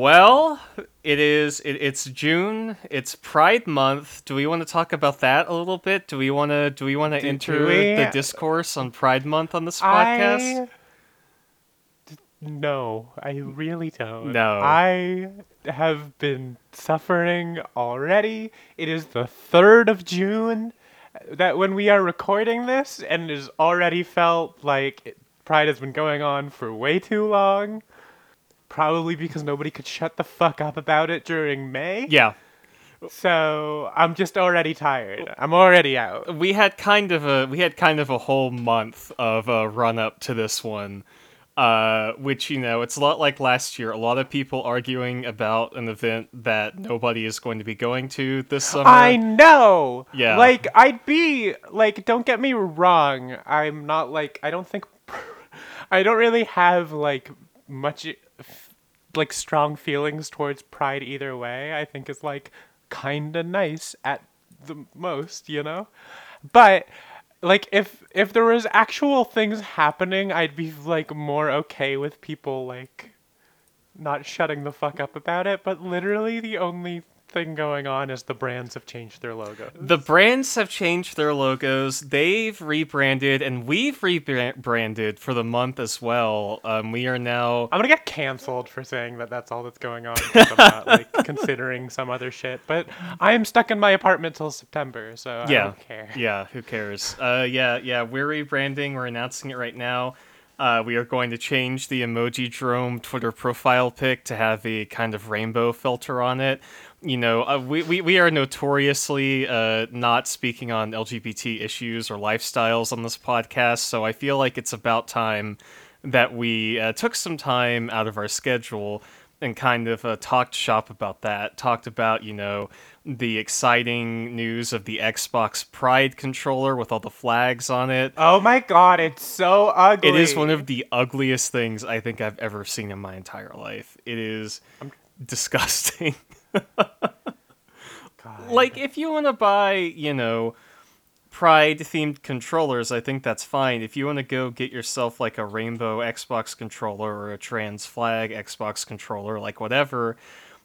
Well, it is. It, it's June. It's Pride Month. Do we want to talk about that a little bit? Do we want to? Do we want to enter we? the discourse on Pride Month on this podcast? I... No, I really don't. No. I have been suffering already. It is the 3rd of June that when we are recording this and it has already felt like Pride has been going on for way too long. Probably because nobody could shut the fuck up about it during May. Yeah, So I'm just already tired. I'm already out. we had kind of a we had kind of a whole month of a run up to this one. Uh, which you know, it's a lot like last year. A lot of people arguing about an event that nobody is going to be going to this summer. I know. Yeah. Like I'd be like, don't get me wrong. I'm not like I don't think I don't really have like much like strong feelings towards Pride either way. I think is like kind of nice at the most, you know. But like if if there was actual things happening, I'd be like more okay with people like not shutting the fuck up about it, but literally the only thing going on is the brands have changed their logos. The brands have changed their logos. They've rebranded, and we've rebranded for the month as well. Um, we are now. I'm gonna get canceled for saying that that's all that's going on I'm not like considering some other shit. But I am stuck in my apartment till September, so I Yeah, don't care. yeah. Who cares? Uh, yeah, yeah. We're rebranding. We're announcing it right now. Uh, we are going to change the Emojidrome Twitter profile pic to have a kind of rainbow filter on it. You know, uh, we, we, we are notoriously uh, not speaking on LGBT issues or lifestyles on this podcast, so I feel like it's about time that we uh, took some time out of our schedule and kind of uh, talked shop about that. Talked about, you know, the exciting news of the Xbox Pride controller with all the flags on it. Oh my god, it's so ugly. It is one of the ugliest things I think I've ever seen in my entire life. It is disgusting. Like, if you want to buy, you know, Pride themed controllers, I think that's fine. If you want to go get yourself like a rainbow Xbox controller or a trans flag Xbox controller, like whatever.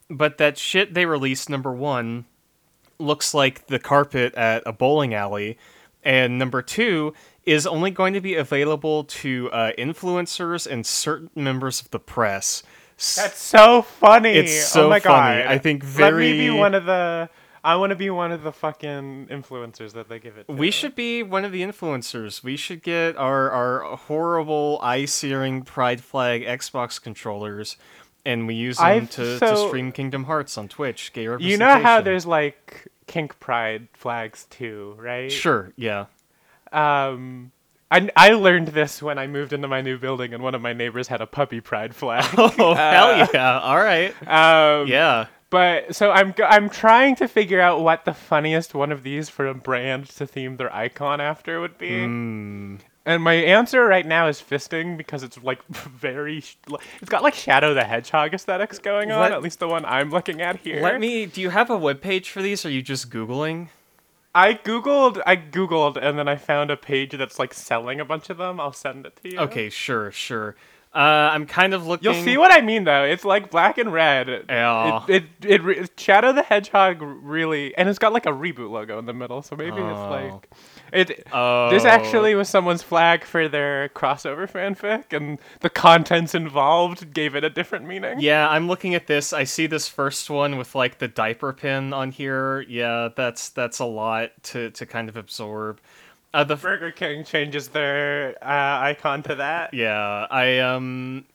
But that shit they released, number one, looks like the carpet at a bowling alley. And number two is only going to be available to uh, influencers and certain members of the press. That's so funny. It's so oh my funny. God. I think very. Let me be one of the. I want to be one of the fucking influencers that they give it. To. We should be one of the influencers. We should get our, our horrible, eye searing pride flag Xbox controllers, and we use them to, to stream Kingdom Hearts on Twitch. Gay You know how there's like kink pride flags too, right? Sure, yeah. Um, I, I learned this when I moved into my new building and one of my neighbors had a puppy pride flag. Oh, hell yeah. All right. um, Yeah. But so I'm I'm trying to figure out what the funniest one of these for a brand to theme their icon after would be. Mm. And my answer right now is fisting because it's like very it's got like Shadow the Hedgehog aesthetics going on, Let- at least the one I'm looking at here. Let me. Do you have a webpage for these? Or are you just Googling? I googled I googled and then I found a page that's like selling a bunch of them. I'll send it to you. Okay, sure, sure. Uh, I'm kind of looking. You'll see what I mean, though. It's like black and red. It, it, it, re- Shadow the Hedgehog really, and it's got like a reboot logo in the middle, so maybe Oh. it's like it. Oh. This actually was someone's flag for their crossover fanfic, and the contents involved gave it a different meaning. Yeah, I'm looking at this. I see this first one with like the diaper pin on here. Yeah, that's that's a lot to to kind of absorb. Uh, the Burger King changes their uh, icon to that. yeah, I um,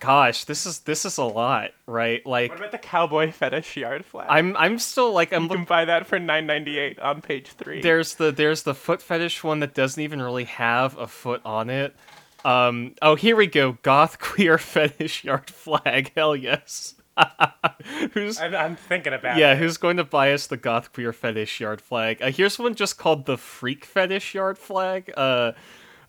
gosh, this is this is a lot, right? Like What about the cowboy fetish yard flag? I'm I'm still like I'm you can buy that for nine ninety eight on page three. there's the there's the foot fetish one that doesn't even really have a foot on it. Um, oh, here we go. Goth queer fetish yard flag. Hell yes. Who's I'm, I'm thinking about yeah, it. who's going to buy us the goth queer fetish yard flag? Uh, here's one just called the freak fetish yard flag. Uh,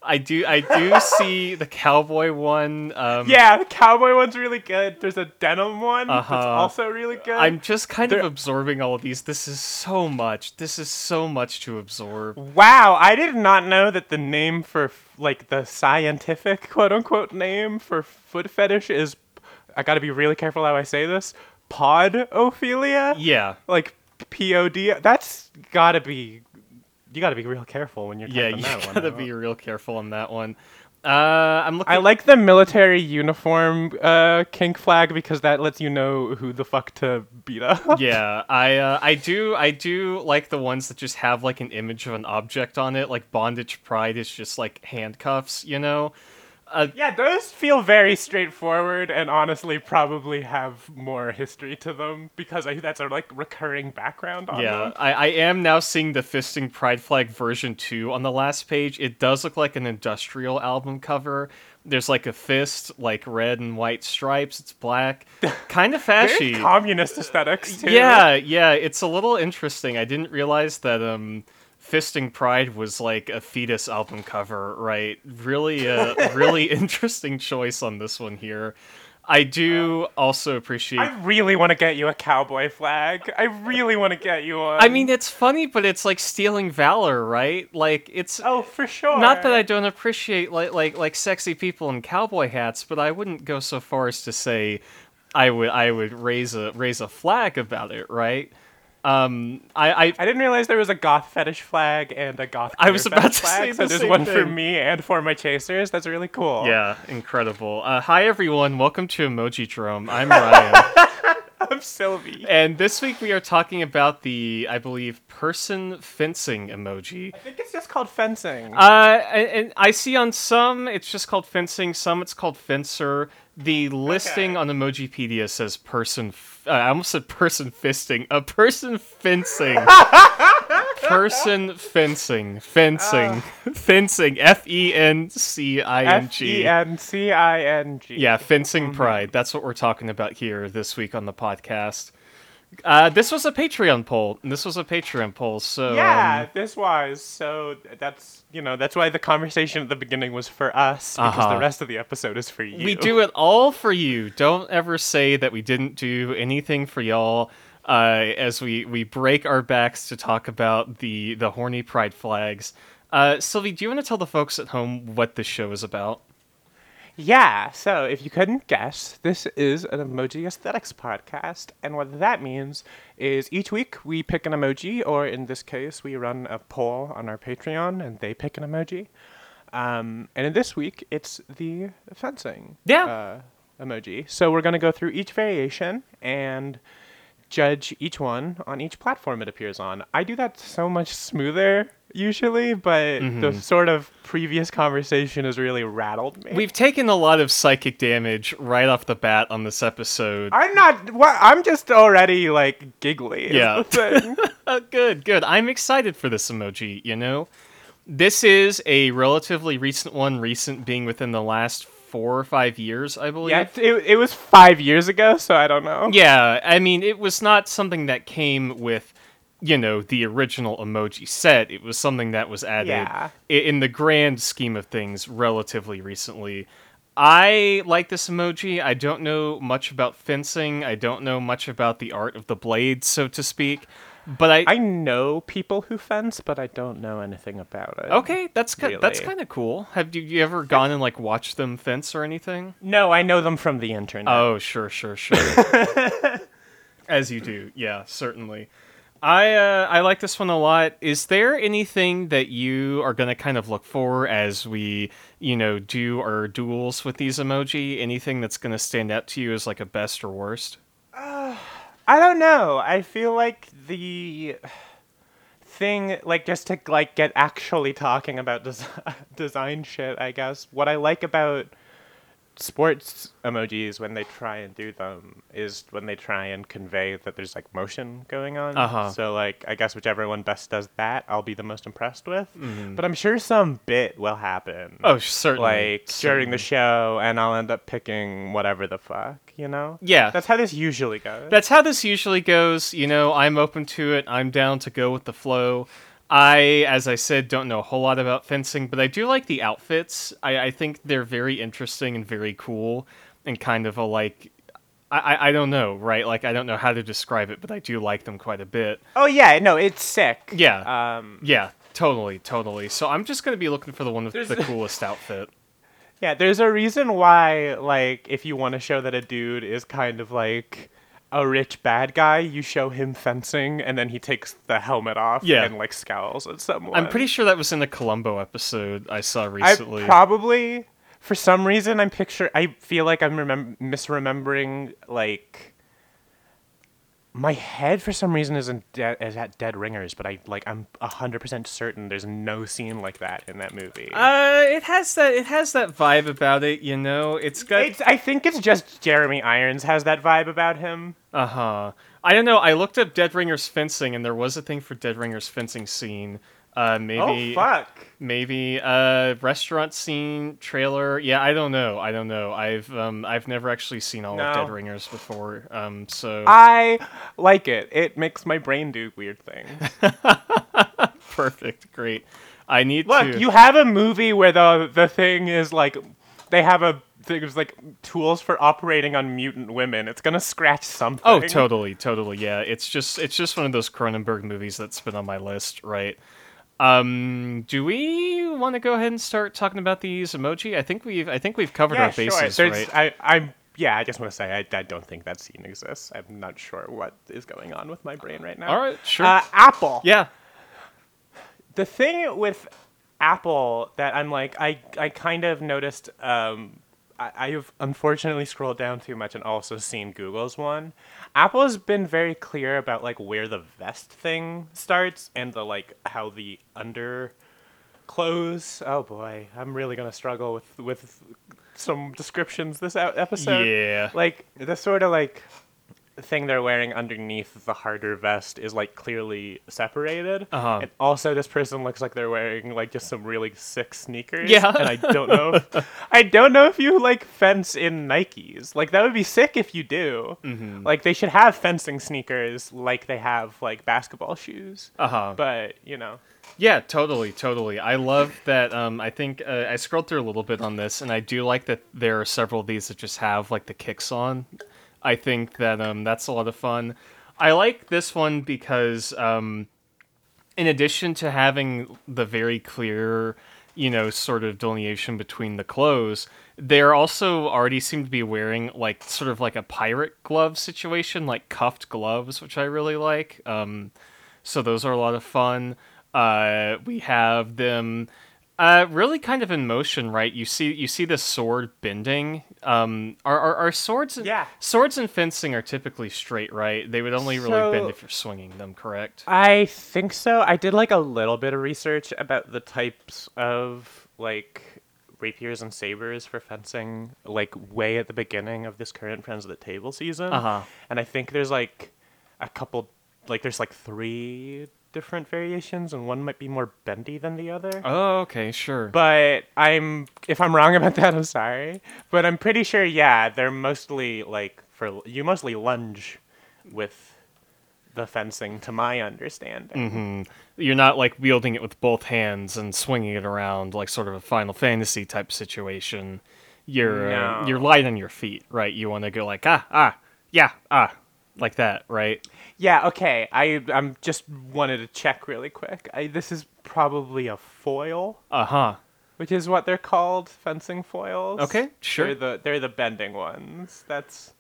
I do I do see the cowboy one. Um, Yeah, the cowboy one's really good. There's a denim one Uh-huh. that's also really good. I'm just kind There- of absorbing all of these. This is so much. This is so much to absorb. wow, I did not know that the name for like the scientific quote unquote name for foot fetish is I got to be really careful how I say this. Podophilia? Yeah. Like P O D. That's got to be. You got to be real careful when you're Yeah, you gotta be real careful on that one. Uh, I'm looking. I like the military uniform uh, kink flag because that lets you know who the fuck to beat up. yeah, I uh, I do I do like the ones that just have like an image of an object on it. Like bondage pride is just like handcuffs, you know. Yeah, those feel very straightforward and honestly probably have more history to them because I, that's a like recurring background on Yeah, them. I, I am now seeing the Fisting Pride Flag version 2 on the last page. It does look like an industrial album cover. There's like a fist, like red and white stripes. It's black. Kind of fashy. communist aesthetics too. Yeah, yeah, it's a little interesting. I didn't realize that um Fisting Pride was like a Foetus album cover, right? Really a really interesting choice on this one here. I do also appreciate I really want to get you a cowboy flag. I really want to get you one. I mean, it's funny, but it's like stealing valor, right? Like it's oh, for sure. not that I don't appreciate like like like sexy people in cowboy hats, but I wouldn't go so far as to say I would I would raise a raise a flag about it, right? Um, I I I didn't realize there was a goth fetish flag and a goth. I was about to flag, say so the there's one for me and for my chasers. That's really cool. yeah, incredible. Uh, hi everyone, welcome to Emojidrome. I'm Ryan, I'm Sylvie. and this week we are talking about the I believe person fencing emoji. I think it's just called fencing. Uh, and, and I see on some it's just called fencing, some it's called fencer. The listing Okay. on Emojipedia says person. F- uh, I almost said person fisting. A person fencing. person fencing. Fencing. fencing. F E N C I N F G. E N C I N G. Yeah, fencing Mm-hmm. pride. That's what we're talking about here this week on the podcast. Uh, this was a Patreon poll. This was a Patreon poll. So Yeah, um, this was so. That's you know that's why the conversation at the beginning was for us because Uh-huh. the rest of the episode is for you. We do it all for you. Don't ever say that we didn't do anything for y'all. Uh, as we, we break our backs to talk about the the horny pride flags. Uh, Sylvie, do you want to tell the folks at home what this show is about? Yeah, so if you couldn't guess, this is an emoji aesthetics podcast. And what that means is each week we pick an emoji, or in this case, we run a poll on our Patreon and they pick an emoji. Um, and in this week, it's the fencing Yeah. uh, emoji. So we're going to go through each variation and judge each one on each platform it appears on. I do that so much smoother usually, but the mm-hmm. sort of previous conversation has really rattled me. We've taken a lot of psychic damage right off the bat on this episode. I'm not. What? I'm just already like giggly. Yeah. good, good. I'm excited for this emoji, you know? This is a relatively recent one, recent being within the last four or five years, I believe. yeah, it, it was five years ago, so I don't know. Yeah, I mean, it was not something that came with, you know, the original emoji set. It was something that was added Yeah. in the grand scheme of things relatively recently. I like this emoji. I don't know much about fencing. I don't know much about the art of the blade, so to speak. But I, I know people who fence, but I don't know anything about it. okay, that's ki- that's kind of cool. Have you, you ever gone and like watched them fence or anything? No, I know them from the internet. Oh, sure, sure, sure. As you do, yeah, certainly. I uh, I like this one a lot. Is there anything that you are gonna kind of look for as we, you know, do our duels with these emoji? Anything that's gonna stand out to you as like a best or worst? I don't know. I feel like the thing, like, just to like get actually talking about des- design shit. I guess what I like about sports emojis when they try and do them is when they try and convey that there's like motion going on. Uh-huh. So like, I guess whichever one best does that, I'll be the most impressed with. But I'm sure some bit will happen. Oh, certainly. like during the show, and I'll end up picking whatever the fuck, you know? Yeah. That's how this usually goes. That's how this usually goes. You know, I'm open to it. I'm down to go with the flow. I, as I said, don't know a whole lot about fencing, but I do like the outfits. I, I think they're very interesting and very cool, and kind of a like. I, I, I don't know, right? Like I don't know how to describe it, but I do like them quite a bit. oh yeah, no, it's sick. Yeah. Um, Yeah, totally, totally. So I'm just gonna be looking for the one with the coolest outfit. Yeah, there's a reason why, like, if you want to show that a dude is kind of like a rich bad guy, you show him fencing and then he takes the helmet off Yeah. and like scowls at someone. I'm pretty sure that was in a Columbo episode I saw I recently. probably, for some reason, I'm picture. I feel like I'm remem- misremembering like. My head, for some reason, isn't de- is at Dead Ringers, but I like I'm hundred percent certain there's no scene like that in that movie. uh, it has that it has that vibe about it, you know. It's got It's, I think it's just Jeremy Irons has that vibe about him. Uh huh. I don't know. I looked up Dead Ringers fencing, and there was a thing for Dead Ringers fencing scene. Uh, maybe, oh fuck! maybe a restaurant scene trailer. Yeah, I don't know. I don't know. I've um, I've never actually seen all of Dead Ringers before. Um, so I like it. It makes my brain do weird things. perfect, great. I need Look, to. you have a movie where the the thing is like they have a there's like tools for operating on mutant women. It's gonna scratch something. Oh, totally, totally. Yeah, it's just it's just one of those Cronenberg movies that's been on my list, right? Um, do we want to go ahead and start talking about these emoji? I think we've I think we've covered Yeah, our bases, sure. right? I, I'm yeah. I just want to say I, I don't think that scene exists. I'm not sure what is going on with my brain right now. All right, sure. Uh, Apple. yeah. the thing with Apple that I'm like, I, I kind of noticed. Um, I, I've unfortunately scrolled down too much and also seen Google's one. Apple has been very clear about like where the vest thing starts and the like how the under clothes. Oh boy, I'm really gonna struggle with with some descriptions this episode. Yeah. Like the sort of like thing they're wearing underneath the harder vest is like clearly separated. Uh-huh. And also, this person looks like they're wearing like just some really sick sneakers. Yeah. And I don't know. If, I don't know if you like fence in Nikes. Like that would be sick if you do. Mm-hmm. Like they should have fencing sneakers like they have like basketball shoes. Uh huh. But you know. Yeah, totally, totally. I love that. Um, I think uh, I scrolled through a little bit on this, and I do like that there are several of these that just have like the kicks on. I think that um, that's a lot of fun. I like this one because, um, in addition to having the very clear, you know, sort of delineation between the clothes, they're also already seem to be wearing like sort of like a pirate glove situation, like cuffed gloves, which I really like. Um, so those are a lot of fun. Uh, we have them uh, really kind of in motion, right? You see, you see the sword bending. Um, are, are, are swords? Yeah. Swords and fencing are typically straight, right? They would only really So- bend if you're swinging them, correct? I think so. I did like a little bit of research about the types of like rapiers and sabers for fencing, like way at the beginning of this current Friends of the Table season. Uh-huh. And I think there's like a couple, like there's like three different variations, and one might be more bendy than the other. Oh, okay, sure. But I'm, if I'm wrong about that, I'm sorry. But I'm pretty sure, yeah, they're mostly like for you mostly lunge with the fencing, to my understanding. you're not like wielding it with both hands and swinging it around like sort of a Final Fantasy type situation. You're uh, No. you're light on your feet, right? You want to go like ah ah yeah ah like that, right? Yeah, okay. I I'm just wanted to check really quick. I, this is probably a foil, Uh huh. which is what they're called, fencing foils. Okay, sure. They're the they're the bending ones. That's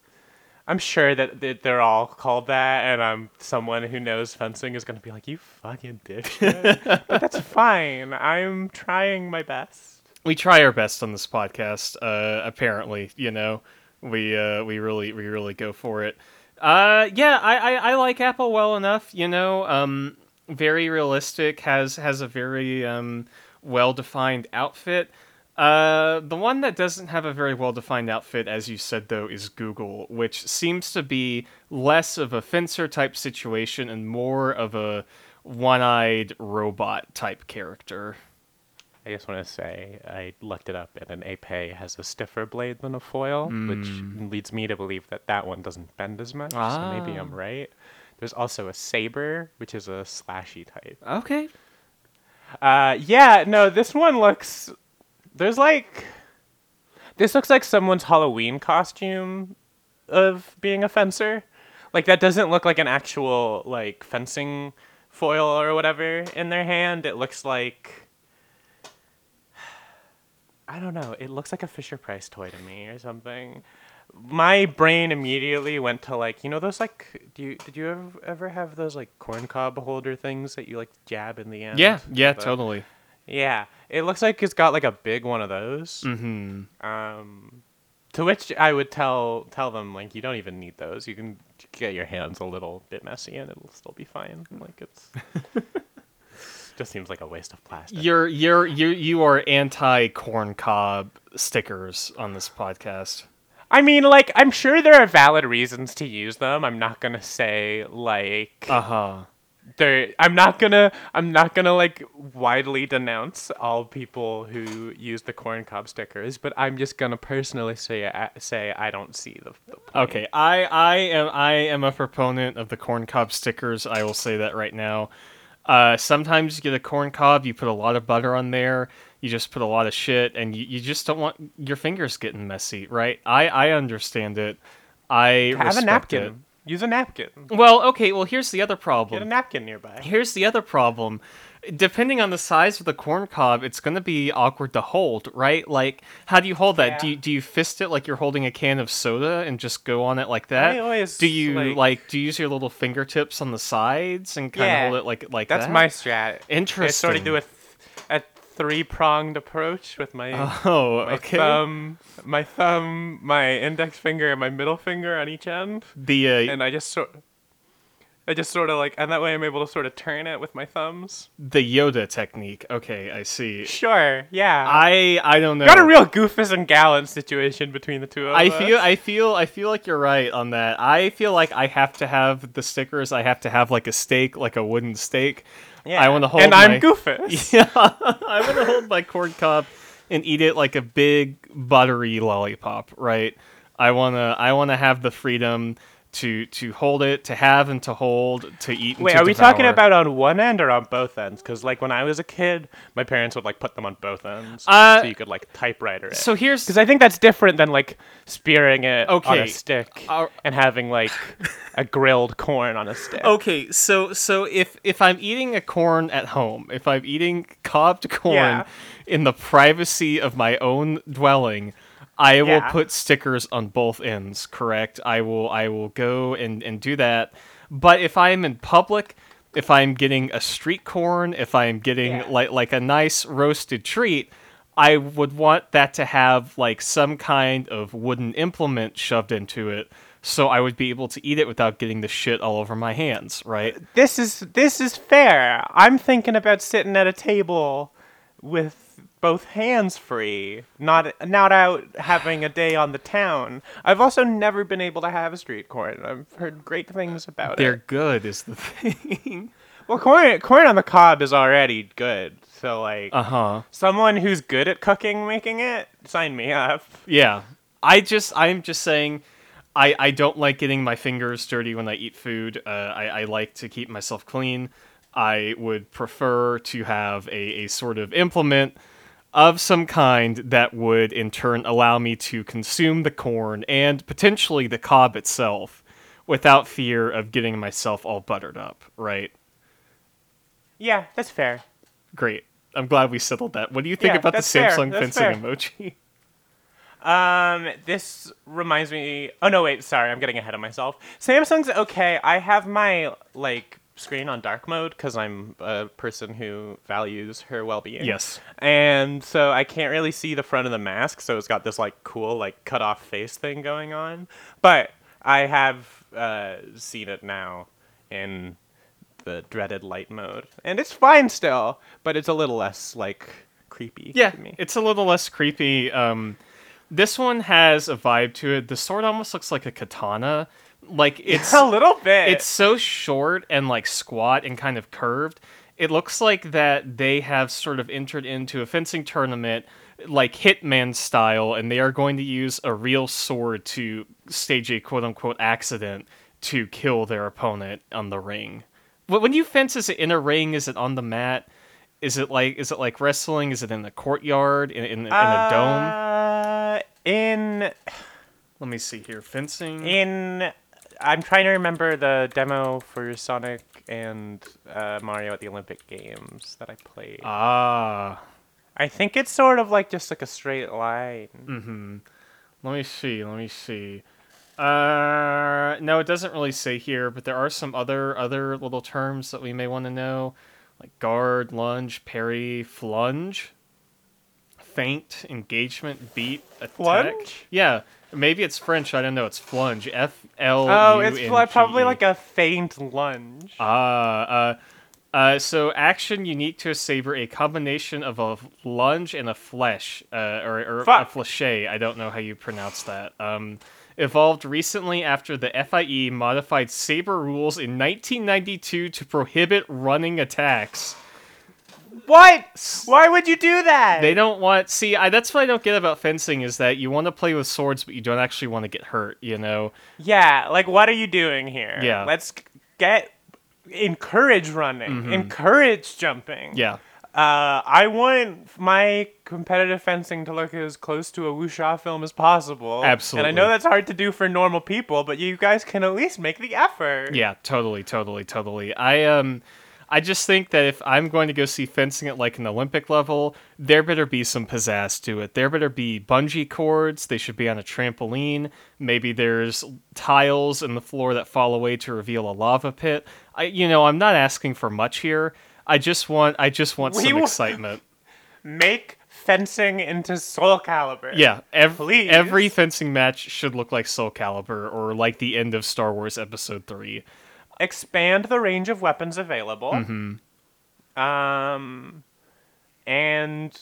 I'm sure that they- they're all called that, and I'm someone who knows fencing is gonna be like, you fucking dipshit. but that's fine. I'm trying my best. we try our best on this podcast. Uh, apparently, you know, we uh, we really we really go for it. Uh, yeah, I, I, I like Apple well enough. You know, um, very realistic. Has has a very um, well defined outfit. Uh, the one that doesn't have a very well defined outfit, as you said though, is Google, which seems to be less of a fencer type situation and more of a one eyed robot type character. I just want to say I looked it up, and an épée has a stiffer blade than a foil, which leads me to believe that that one doesn't bend as much. So maybe I'm Ah. right. There's also a saber, which is a slashy type. Okay, Uh, yeah, no, this one looks. There's like. This looks like someone's Halloween costume of being a fencer. Like, that doesn't look like an actual, like, fencing foil or whatever in their hand. It looks like. I don't know. It looks like a Fisher Price toy to me or something. My brain immediately went to like you know those like do you did you ever, ever have those like corn cob holder things that you like jab in the end? Yeah, yeah, totally. Yeah, it looks like it's got like a big one of those. Mm-hmm. Um, to which I would tell tell them like you don't even need those. You can get your hands a little bit messy and it'll still be fine. Like it's just seems like a waste of plastic. You're you're you you are anti corn cob stickers on this podcast. I mean, like I'm sure there are valid reasons to use them. I'm not gonna say like Uh huh. there. I'm not gonna. I'm not gonna like widely denounce all people who use the corn cob stickers. But I'm just gonna personally say uh, say I don't see the. the. Okay, I I am I am a proponent of the corn cob stickers. I will say that right now. Uh, sometimes you get a corn cob, you put a lot of butter on there, you just put a lot of shit, and you, you just don't want your fingers getting messy, right? I I understand it. I Have a napkin. it. Use a napkin. Well, okay. Well, here's the other problem. Get a napkin nearby. Here's the other problem. Depending on the size of the corn cob, it's going to be awkward to hold, right? Like, how do you hold that? Do you, do you fist it like you're holding a can of soda and just go on it like that? I always, do you like, like- do you use your little fingertips on the sides and kind of hold it like like that? That's that? my strat. Interesting. I sort of do a, th- a three pronged approach with my Oh, my okay. thumb, my thumb, my index finger, and my middle finger on each end, the uh, and I just sort. I just sort of like, and that way I'm able to sort of turn it with my thumbs. the Yoda technique. Okay, I see. Sure, yeah. I I don't know. got a real goofus and gallant situation between the two of I us. I feel I feel I feel like you're right on that. I feel like I have to have the stickers. I have to have like a stake, like a wooden stake. yeah. I want to hold. and I'm my- goofus. Yeah, I want to hold my corn cob and eat it like a big buttery lollipop. Right. I wanna I wanna have the freedom to to hold it, to have and to hold, to eat. And Wait, to are we talking about on one end or on both ends? Because like when I was a kid, my parents would like put them on both ends, Uh, so you could like typewriter it. So here's Because I think that's different than like spearing it on Okay, a stick uh, and having like a grilled corn on a stick. Okay, so so if if I'm eating a corn at home, if I'm eating cobbed corn Yeah. in the privacy of my own dwelling, I will put stickers on both ends, correct? I will I will go and and do that. But if I am in public, if I'm getting a street corn, if I'm getting Yeah. like like a nice roasted treat, I would want that to have like some kind of wooden implement shoved into it so I would be able to eat it without getting the shit all over my hands, right? This is this is fair. I'm thinking about sitting at a table with both hands free, not not out having a day on the town. I've also never been able to have a street corn. I've heard great things about it. They're good is the thing. Well, corn corn on the cob is already good. So like Uh-huh. someone who's good at cooking making it, sign me up. Yeah. I just I'm just saying I, I don't like getting my fingers dirty when I eat food. Uh, I, I like to keep myself clean. I would prefer to have a, a sort of implement of some kind that would in turn allow me to consume the corn and potentially the cob itself without fear of getting myself all buttered up, right? Yeah, that's fair. Great. I'm glad we settled that. What do you think Yeah, about the Samsung fencing emoji? Um, this reminds me. Oh no, wait, sorry, I'm getting ahead of myself. Samsung's okay. I have my like screen on dark mode because I'm a person who values her well-being. Yes. And so I can't really see the front of the mask, so it's got this like cool like cut off face thing going on. But I have uh, seen it now in the dreaded light mode, and it's fine still, but it's a little less like creepy. Yeah, to me. it's a little less creepy. Um, this one has a vibe to it. The sword almost looks like a katana. Like it's a little bit. it's so short and like squat and kind of curved. It looks like that they have sort of entered into a fencing tournament like Hitman style and they are going to use a real sword to stage a quote unquote accident to kill their opponent on the ring. When you fence is it in a ring? Is it on the mat? Is it like is it like wrestling? Is it in the courtyard in in, in a dome? Uh, in Let me see here. Fencing. in I'm trying to remember the demo for Sonic and uh, Mario at the Olympic Games that I played. ah. I think it's sort of like just like a straight line. Mm-hmm. Let me see. Let me see. Uh, no, it doesn't really say here, but there are some other other little terms that we may want to know, like guard, lunge, parry, flunge, feint, engagement, beat, attack. Flunge? Yeah, maybe it's French. I don't know. It's flunge. F L. Oh, it's probably like a faint lunge. Ah, uh, uh, so action unique to a saber, a combination of a lunge and a flesh, uh, or, or a flèche. I don't know how you pronounce that. Um, evolved recently after the FIE modified saber rules in 1992 to prohibit running attacks. What? Why would you do that? They don't want. See, I, that's what I don't get about fencing is that you want to play with swords, but you don't actually want to get hurt. You know? Yeah, like what are you doing here? Yeah. Let's get encourage running, encourage jumping. Mm-hmm. Yeah. Uh, I want my competitive fencing to look as close to a wuxia film as possible. Absolutely. And I know that's hard to do for normal people, but you guys can at least make the effort. Yeah, totally, totally, totally. I um I just think that if I'm going to go see fencing at like an Olympic level, there better be some pizzazz to it. There better be bungee cords. They should be on a trampoline. Maybe there's tiles in the floor that fall away to reveal a lava pit. I you know, I'm not asking for much here. I just want I just want We some excitement. Make fencing into Soul Calibur. Yeah, ev- Please. every fencing match should look like Soul Calibur or like the end of Star Wars Episode 3. Expand the range of weapons available. Mm-hmm. Um, and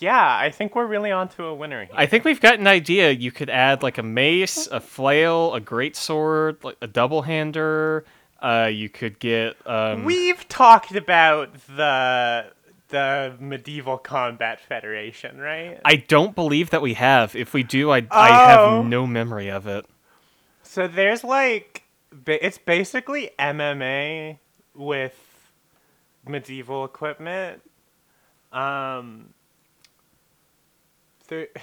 yeah, I think we're really onto a winner here. I think we've got an idea. You could add like a mace, a flail, a great sword, like a double hander. Uh, you could get um, We've talked about the the medieval combat federation, right? I don't believe that we have. If we do, I I Oh. have no memory of it. So there's like ba- it's basically MMA with medieval equipment. Um there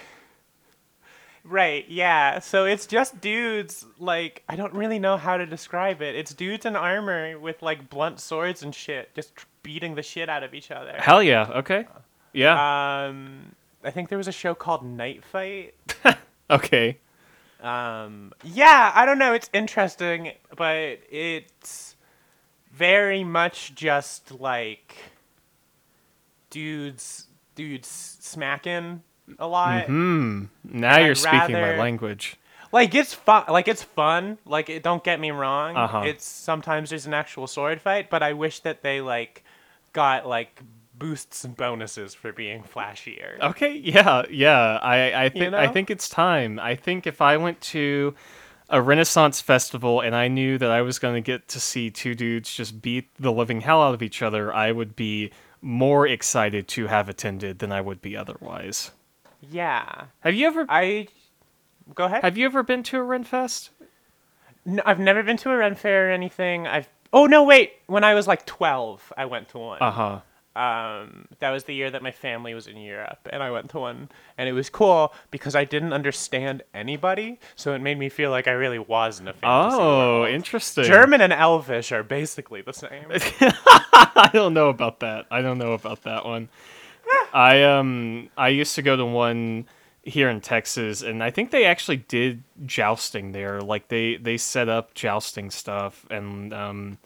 Right, yeah. So it's just dudes like I don't really know how to describe it. It's dudes in armor with like blunt swords and shit just tr- beating the shit out of each other. Hell yeah. Okay. Yeah. Um I think there was a show called Knight Fight. okay. Um, yeah, I don't know. It's interesting, but it's very much just like dudes, dudes smacking a lot. Hmm. Now I'd you're speaking my language. Like it's fun. Like it's fun. Like it, don't get me wrong. Uh-huh. It's sometimes there's an actual sword fight, but I wish that they like got like boosts and bonuses for being flashier. Okay, yeah, yeah. I I think I know? think it's time. I think if I went to a Renaissance festival and I knew that I was going to get to see two dudes just beat the living hell out of each other, I would be more excited to have attended than I would be otherwise. Yeah, Have you ever I. Go ahead. have you ever been to a Renfest? No, I've never been to a Ren Fair or anything. I've oh no wait, when I was like twelve, I went to one. Uh huh. Um, that was the year that my family was in Europe, and I went to one, and it was cool because I didn't understand anybody, so it made me feel like I really was in a fantasy Oh, world. interesting. German and Elvish are basically the same. I don't know about that. I don't know about that one. I um I used to go to one here in Texas and I think they actually did jousting there. Like they they set up jousting stuff and um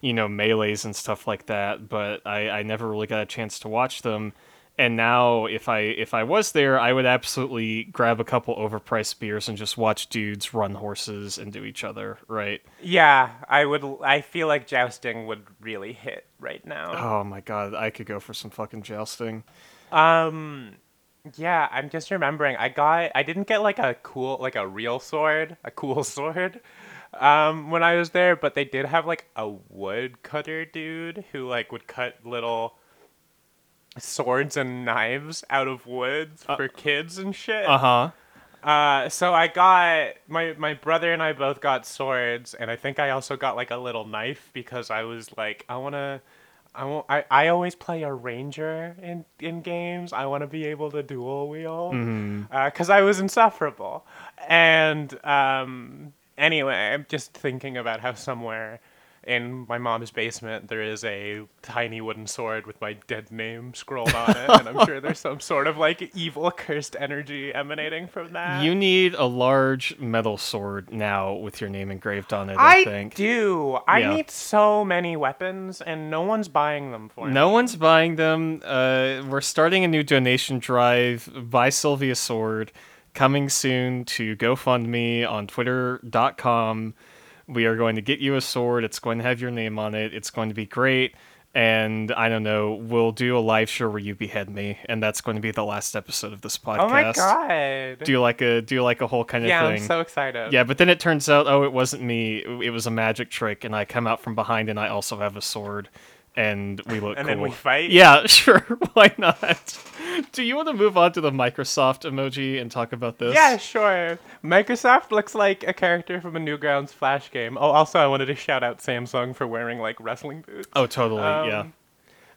you know melees and stuff like that, but I I never really got a chance to watch them. And now if I if I was there, I would absolutely grab a couple overpriced beers and just watch dudes run horses into each other, right? yeah, I would. I feel like jousting would really hit right now. Oh my god, I could go for some fucking jousting. Um, yeah, I'm just remembering. I got. I didn't get like a cool, like a real sword, a cool sword, um, when I was there. But they did have like a wood cutter dude who like would cut little swords and knives out of wood for kids and shit. Uh huh. Uh, so I got my my brother and I both got swords, and I think I also got like a little knife because I was like, I wanna, I want, I, I always play a ranger in in games. I want to be able to dual wield, because I was insufferable. And um, anyway, I'm just thinking about how somewhere in my mom's basement there is a tiny wooden sword with my dead name scrolled on it, and I'm sure there's some sort of like evil cursed energy emanating from that. You need a large metal sword now with your name engraved on it. I, I think. do. I Yeah. need so many weapons, and no one's buying them for me. No one's buying them. Uh, we're starting a new donation drive. Buy Sylvia Sword. Coming soon to GoFundMe on Twitter.com. We are going to get you a sword. It's going to have your name on it. It's going to be great. And I don't know, we'll do a live show where you behead me, and that's going to be the last episode of this podcast. Oh my god. Do you like a do you like a whole kind of yeah, thing? I'm so excited. Yeah, but then it turns out, oh, it wasn't me. It was a magic trick, and I come out from behind, and I also have a sword, and we look And cool. then we fight? Yeah, sure. Why not? Do you want to move on to the Microsoft emoji and talk about this? Yeah, sure. Microsoft looks like a character from a Newgrounds Flash game. Oh, also, I wanted to shout out Samsung for wearing like wrestling boots. Oh, totally. yeah. Um,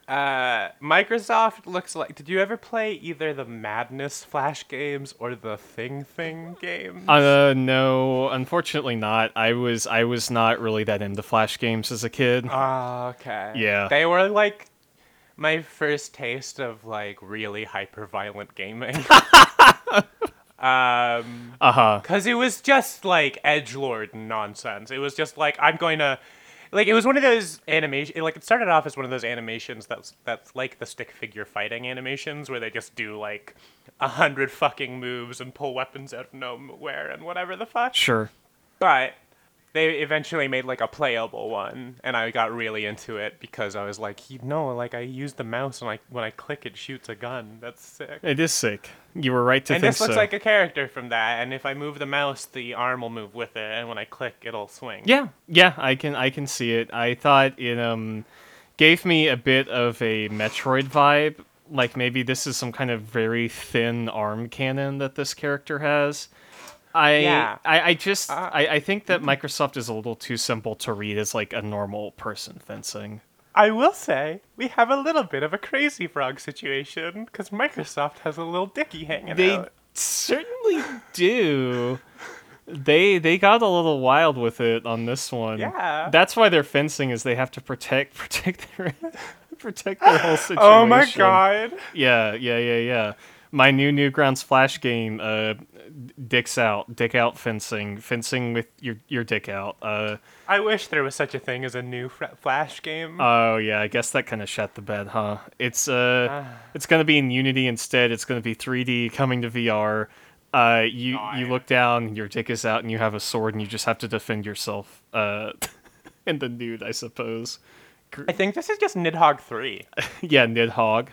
Uh, Microsoft looks like. Did you ever play either the Madness Flash games or the Thing Thing games? Uh, no, unfortunately not. I was I was not really that into Flash games as a kid. Ah, okay. Yeah. They were like my first taste of like really hyper violent gaming. um, Uh huh. cause it was just like edge lord nonsense. It was just like I'm going to. Like it was one of those animation. Like it started off as one of those animations that's that's like the stick figure fighting animations where they just do like a hundred fucking moves and pull weapons out of nowhere and whatever the fuck. Sure. But they eventually made like a playable one, and I got really into it because I was like, you know, like I use the mouse and I when I click it shoots a gun. That's sick. It is sick. You were right to and think this looks so. like a character from that, and if I move the mouse, the arm will move with it, and when I click, it'll swing. Yeah, yeah, I can I can see it. I thought it um gave me a bit of a Metroid vibe. Like maybe this is some kind of very thin arm cannon that this character has. I Yeah. I, I just Uh, I, I think that Microsoft is a little too simple to read as like a normal person fencing. I will say we have a little bit of a crazy frog situation because Microsoft has a little dicky hanging They out. They certainly do. They they got a little wild with it on this one. Yeah. That's why they're fencing is they have to protect protect their protect their whole situation. Oh my god! Yeah, yeah, yeah, yeah. My new Newgrounds Flash game, uh, dicks out, dick out fencing, fencing with your your dick out. Uh, I wish there was such a thing as a new fr- Flash game. oh yeah, I guess that kind of shut the bed, huh? It's uh, it's gonna be in Unity instead. It's gonna be 3D coming to VR. Uh, you you look down, your dick is out, and you have a sword, and you just have to defend yourself. Uh, in the nude, I suppose. I think this is just Nidhogg 3. yeah, Nidhogg.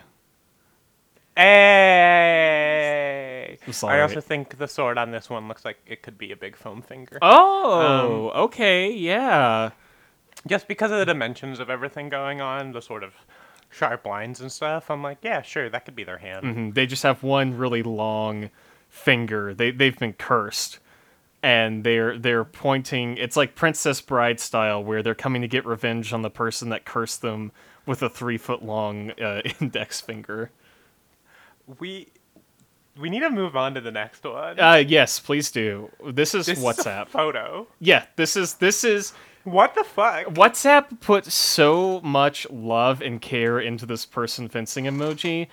Hey! I'm I also think the sword on this one looks like it could be a big foam finger. Oh, okay, yeah. Just because of the dimensions of everything going on, the sort of sharp lines and stuff, I'm like, yeah, sure, that could be their hand. Mhm, They just have one really long finger. They they've been cursed, and they're they're pointing. It's like Princess Bride style, where they're coming to get revenge on the person that cursed them with a three foot long uh, index finger. We we need to move on to the next one. Uh, yes, please do. This is this Is a WhatsApp. photo. yeah, this is this is What the fuck? WhatsApp put so much love and care into this person fencing emoji.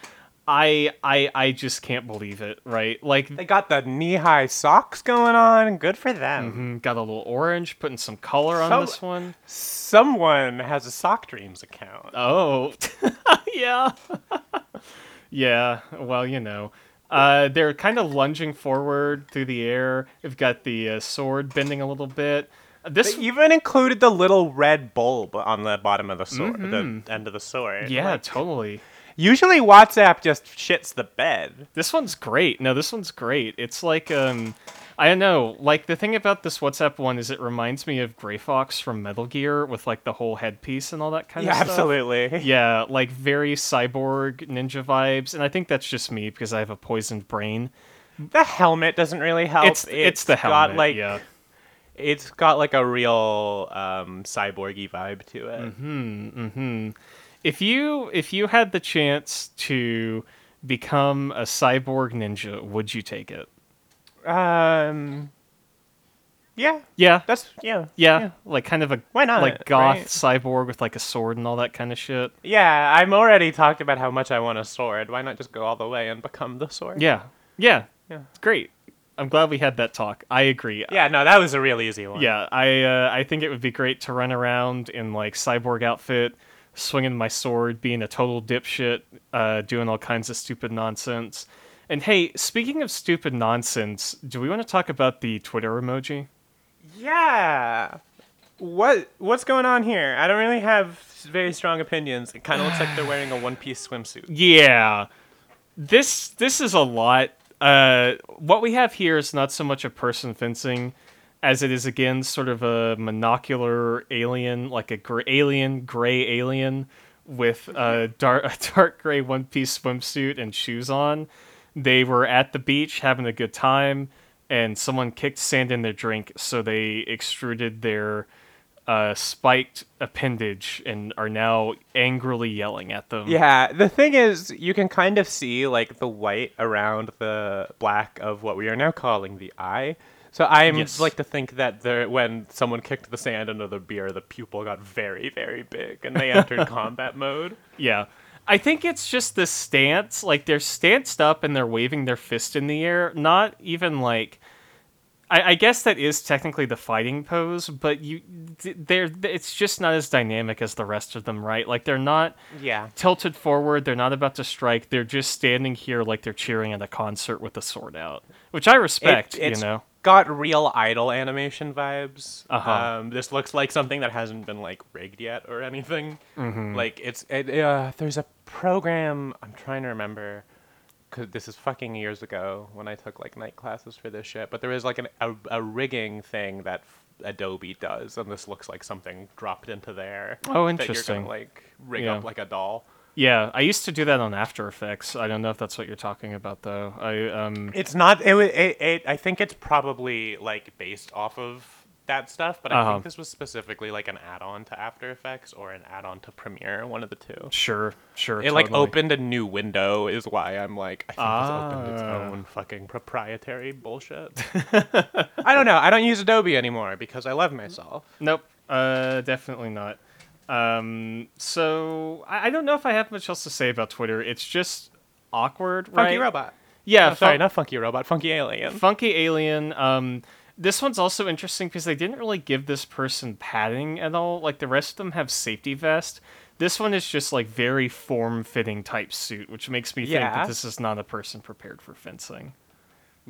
I I I just can't believe it. Right, like They got the knee-high socks going on. Good for them. Mm, got a little orange, putting some color on this one. Someone has a Sock Dreams account. Oh, yeah. yeah, well, you know. Uh, they're kind of lunging forward through the air. They've got the uh, sword bending a little bit. This, They even included the little red bulb on the bottom of the sword, the end of the sword. yeah, Like, totally. usually WhatsApp just shits the bed. This one's great. No, this one's great. It's like, um, I don't know. Like the thing about this WhatsApp one is it reminds me of Gray Fox from Metal Gear with like the whole headpiece and all that kind Yeah, of stuff. absolutely. Yeah, like very cyborg ninja vibes, and I think that's just me because I have a poisoned brain. The helmet doesn't really help. It's it's, the helmet. Got like yeah. it's got like a real um, cyborgy vibe to it. Mm-hmm. If you if you had the chance to become a cyborg ninja, would you take it? Um, Yeah, Yeah, that's yeah, yeah, like kind of a Why not, like goth right? cyborg with like a sword and all that kind of shit. Yeah, I'm already talked about how much I want a sword. Why not just go all the way and become the sword? Yeah, yeah, Yeah. It's great. I'm glad we had that talk. I agree. Yeah, no, that was a real easy one. Yeah, I uh, I think it would be great to run around in like cyborg outfit, swinging my sword, being a total dipshit, uh, doing all kinds of stupid nonsense. And hey, speaking of stupid nonsense, do we want to talk about the Twitter emoji? Yeah. What what's going on here? I don't really have very strong opinions. It kind of looks like they're wearing a one-piece swimsuit. Yeah, this this is a lot. Uh, what we have here is not so much a person fencing, as it is again sort of a monocular alien, like a gr- alien, gray alien with a dark a dark gray one piece swimsuit and shoes on. They were at the beach having a good time, and someone kicked sand in their drink, so they extruded their uh, spiked appendage and are now angrily yelling at them. Yeah, the thing is, you can kind of see like the white around the black of what we are now calling the eye. So I Yes. like to think that there, when someone kicked the sand into the beer, the pupil got very, very big, and they entered combat mode. Yeah. I think it's just the stance. Like they're stanced up and they're waving their fist in the air. Not even like. I, I guess that is technically the fighting pose, but you, th- they're. It's just not as dynamic as the rest of them, right? Like they're not Yeah. tilted forward. They're not about to strike. They're just standing here like they're cheering at a concert with a sword out, which I respect. it's you know. Got real idle animation vibes. Uh-huh. Um, this looks like something that hasn't been like rigged yet or anything. Mm-hmm. Like it's it, uh, there's a program I'm trying to remember because this is fucking years ago when I took like night classes for this shit. But there is like an, a a rigging thing that f- Adobe does, and this looks like something dropped into there. Oh, That interesting. you're gonna like rig Yeah. up like a doll. Yeah, I used to do that on After Effects. I don't know if that's what you're talking about, though. I um. It's not. It, it, it. I think it's probably like based off of that stuff, but I Uh-huh. think this was specifically like an add-on to After Effects or an add-on to Premiere, one of the two. Sure, sure. It like opened a new window, is why I'm like, I think it's opened its Ah. own fucking proprietary bullshit. I don't know. I don't use Adobe anymore because I love myself. Nope, uh, definitely not. Um, so I, I don't know if I have much else to say about Twitter. It's just awkward, right? Funky? Robot. Yeah, Oh, sorry, fun- not Funky Robot. Funky Alien. Funky Alien. Um, this one's also interesting because they didn't really give this person padding at all. Like the rest of them have safety vest. This one is just like very form-fitting type suit, which makes me think that this is not a person prepared for fencing.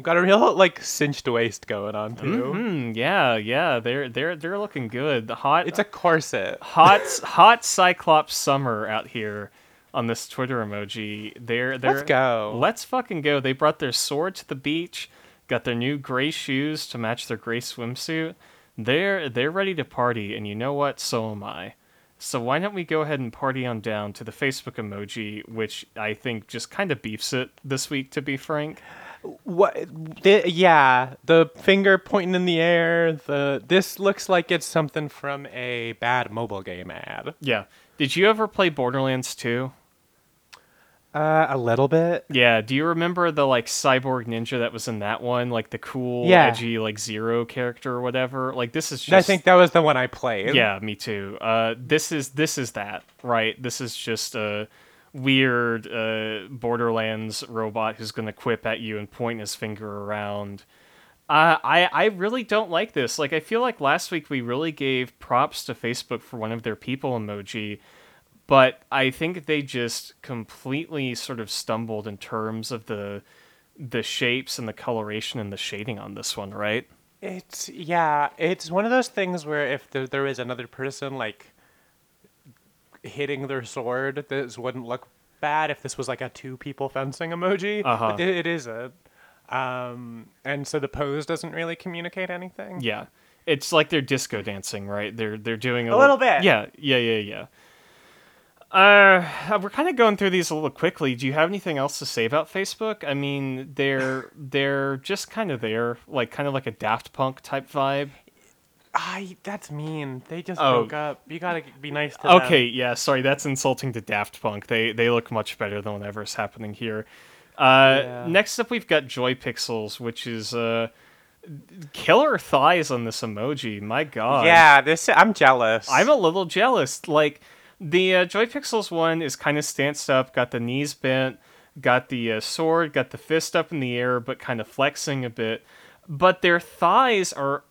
Got a real like cinched waist going on too. Hmm. Yeah. Yeah. They're they're they're looking good. The hot. It's a corset. hot hot cyclops summer out here on this twitter emoji they're they're Let's go. let's fucking go they brought their sword to the beach got their new gray shoes to match their gray swimsuit they're they're ready to party and you know what so am i so why don't we go ahead and party on down to the facebook emoji which i think just kind of beefs it this week to be frank What? The, yeah, the finger pointing in the air. The this looks like it's something from a bad mobile game ad. yeah did you ever play borderlands 2 Uh, a little bit. Yeah, do you remember the like cyborg ninja that was in that one, like the cool, Yeah. edgy, like zero character or whatever? Like this is just I think that was the one I played. yeah, me too. Uh, this is this is that right? This is just a weird uh, Borderlands robot who's gonna quip at you and point his finger around. Uh, I I really don't like this. Like I feel like last week we really gave props to Facebook for one of their people emoji, but I think they just completely sort of stumbled in terms of the the shapes and the coloration and the shading on this one, right? It's yeah, it's one of those things where if there, there is another person like hitting their sword, this wouldn't look bad if this was like a two people fencing emoji. Uh-huh. But it, it isn't. Um, and so the pose doesn't really communicate anything. Yeah. It's like they're disco dancing, right? They're they're doing a, A little bit. Yeah, yeah, yeah, yeah. Uh, we're kind of going through these a little quickly. Do you have anything else to say about Facebook? I mean, they're they're just kind of there, like kind of like a Daft Punk type vibe. I that's mean. They just Oh. broke up. You gotta be nice to them. Okay, yeah, sorry, that's insulting to Daft Punk. They they look much better than whatever's happening here. Uh, Yeah. Next up, we've got JoyPixels, which is uh, killer thighs on this emoji. My God. yeah, this I'm jealous. I'm a little jealous. Like the uh, JoyPixels one is kind of stanced up, got the knees bent, got the uh, sword, got the fist up in the air, but kind of flexing a bit. But their thighs are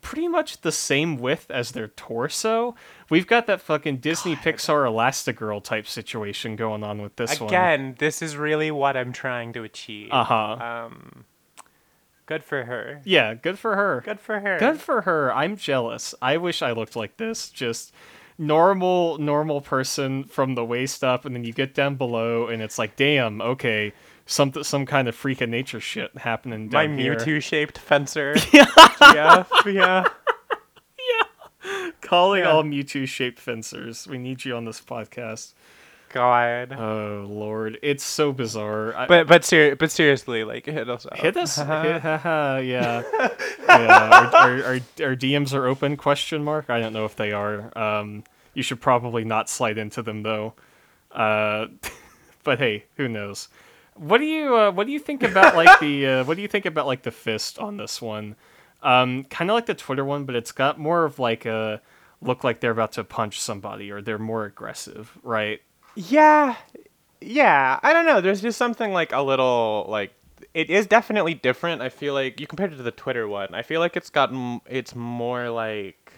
pretty much the same width as their torso. We've got that fucking Disney Pixar Elastigirl type situation going on with this one. Again, this is really what I'm trying to achieve. Uh huh. Um, good for her. yeah, good for her. Good for her. Good for her. I'm jealous. I wish I looked like this. Just normal, normal person from the waist up, and then you get down below, and it's like, damn, okay, some some kind of freak of nature shit happening My down here. My Mewtwo shaped fencer. yeah, yeah. Yeah. Calling Yeah. all Mewtwo shaped fencers. We need you on this podcast. God. Oh lord, it's so bizarre. I, but but ser- but seriously, like hit us up. hit us, hit, yeah, yeah. Our, our, our, our DMs are open? Question mark. I don't know if they are. Um, you should probably not slide into them though. Uh, but hey, who knows? What do you uh, what do you think about like the uh, what do you think about like the fist on this one? Um, kind of like the Twitter one, but it's got more of like a look like they're about to punch somebody or they're more aggressive, right? Yeah, yeah. I don't know. There's just something like a little like it is definitely different. I feel like you compared it to the Twitter one. I feel like it's got it's more like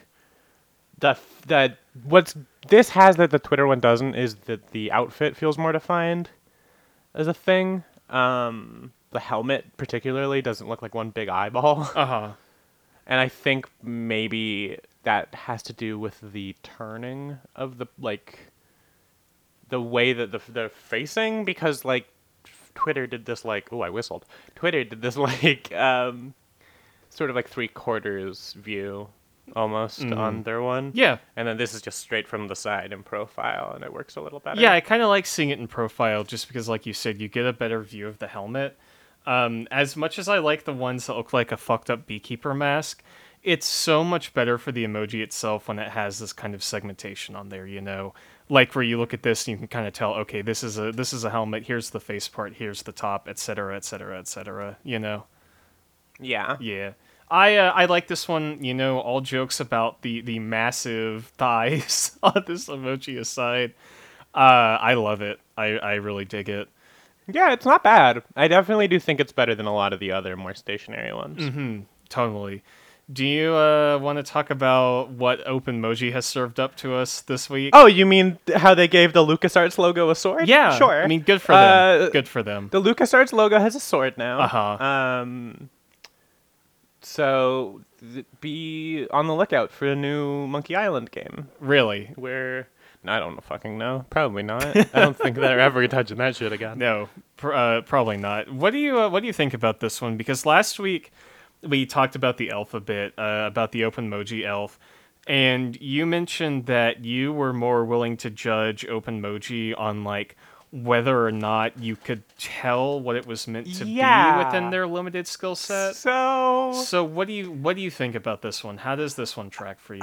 the that what's this has that the Twitter one doesn't is that the outfit feels more defined as a thing. Um, the helmet particularly doesn't look like one big eyeball. Uh huh. and I think maybe that has to do with the turning of the like the way that the the facing because like Twitter did this like oh I whistled Twitter did this like um sort of like three quarters view almost on their one Yeah, and then this is just straight from the side in profile and it works a little better Yeah, I kind of like seeing it in profile just because, like you said, you get a better view of the helmet. Um, as much as I like the ones that look like a fucked up beekeeper mask, it's so much better for the emoji itself when it has this kind of segmentation on there. You know, like where you look at this and you can kind of tell, okay, this is a this is a helmet. Here's the face part. Here's the top, etc., etc., etc. You know. yeah Yeah. I uh, I like this one. You know, all jokes about the the massive thighs on this emoji aside, uh, I love it. I I really dig it. yeah it's not bad I definitely do think it's better than a lot of the other more stationary ones Mm-hmm. Totally. Do you uh, want to talk about what OpenMoji has served up to us this week? Oh, you mean how they gave the LucasArts logo a sword? yeah, sure. I mean, good for them. Uh, good for them. The LucasArts logo has a sword now. Uh-huh. Um, so th- be on the lookout for a new Monkey Island game Really? where I don't fucking know. Probably not. I don't think they're ever touching that shit again. No, pr- uh, probably not. What do you uh, What do you think about this one? Because last week we talked about the elf a bit, uh, about the OpenMoji elf, and you mentioned that you were more willing to judge OpenMoji on like whether or not you could tell what it was meant to be within their limited skill set. So So what do you what do you think about this one? How does this one track for you?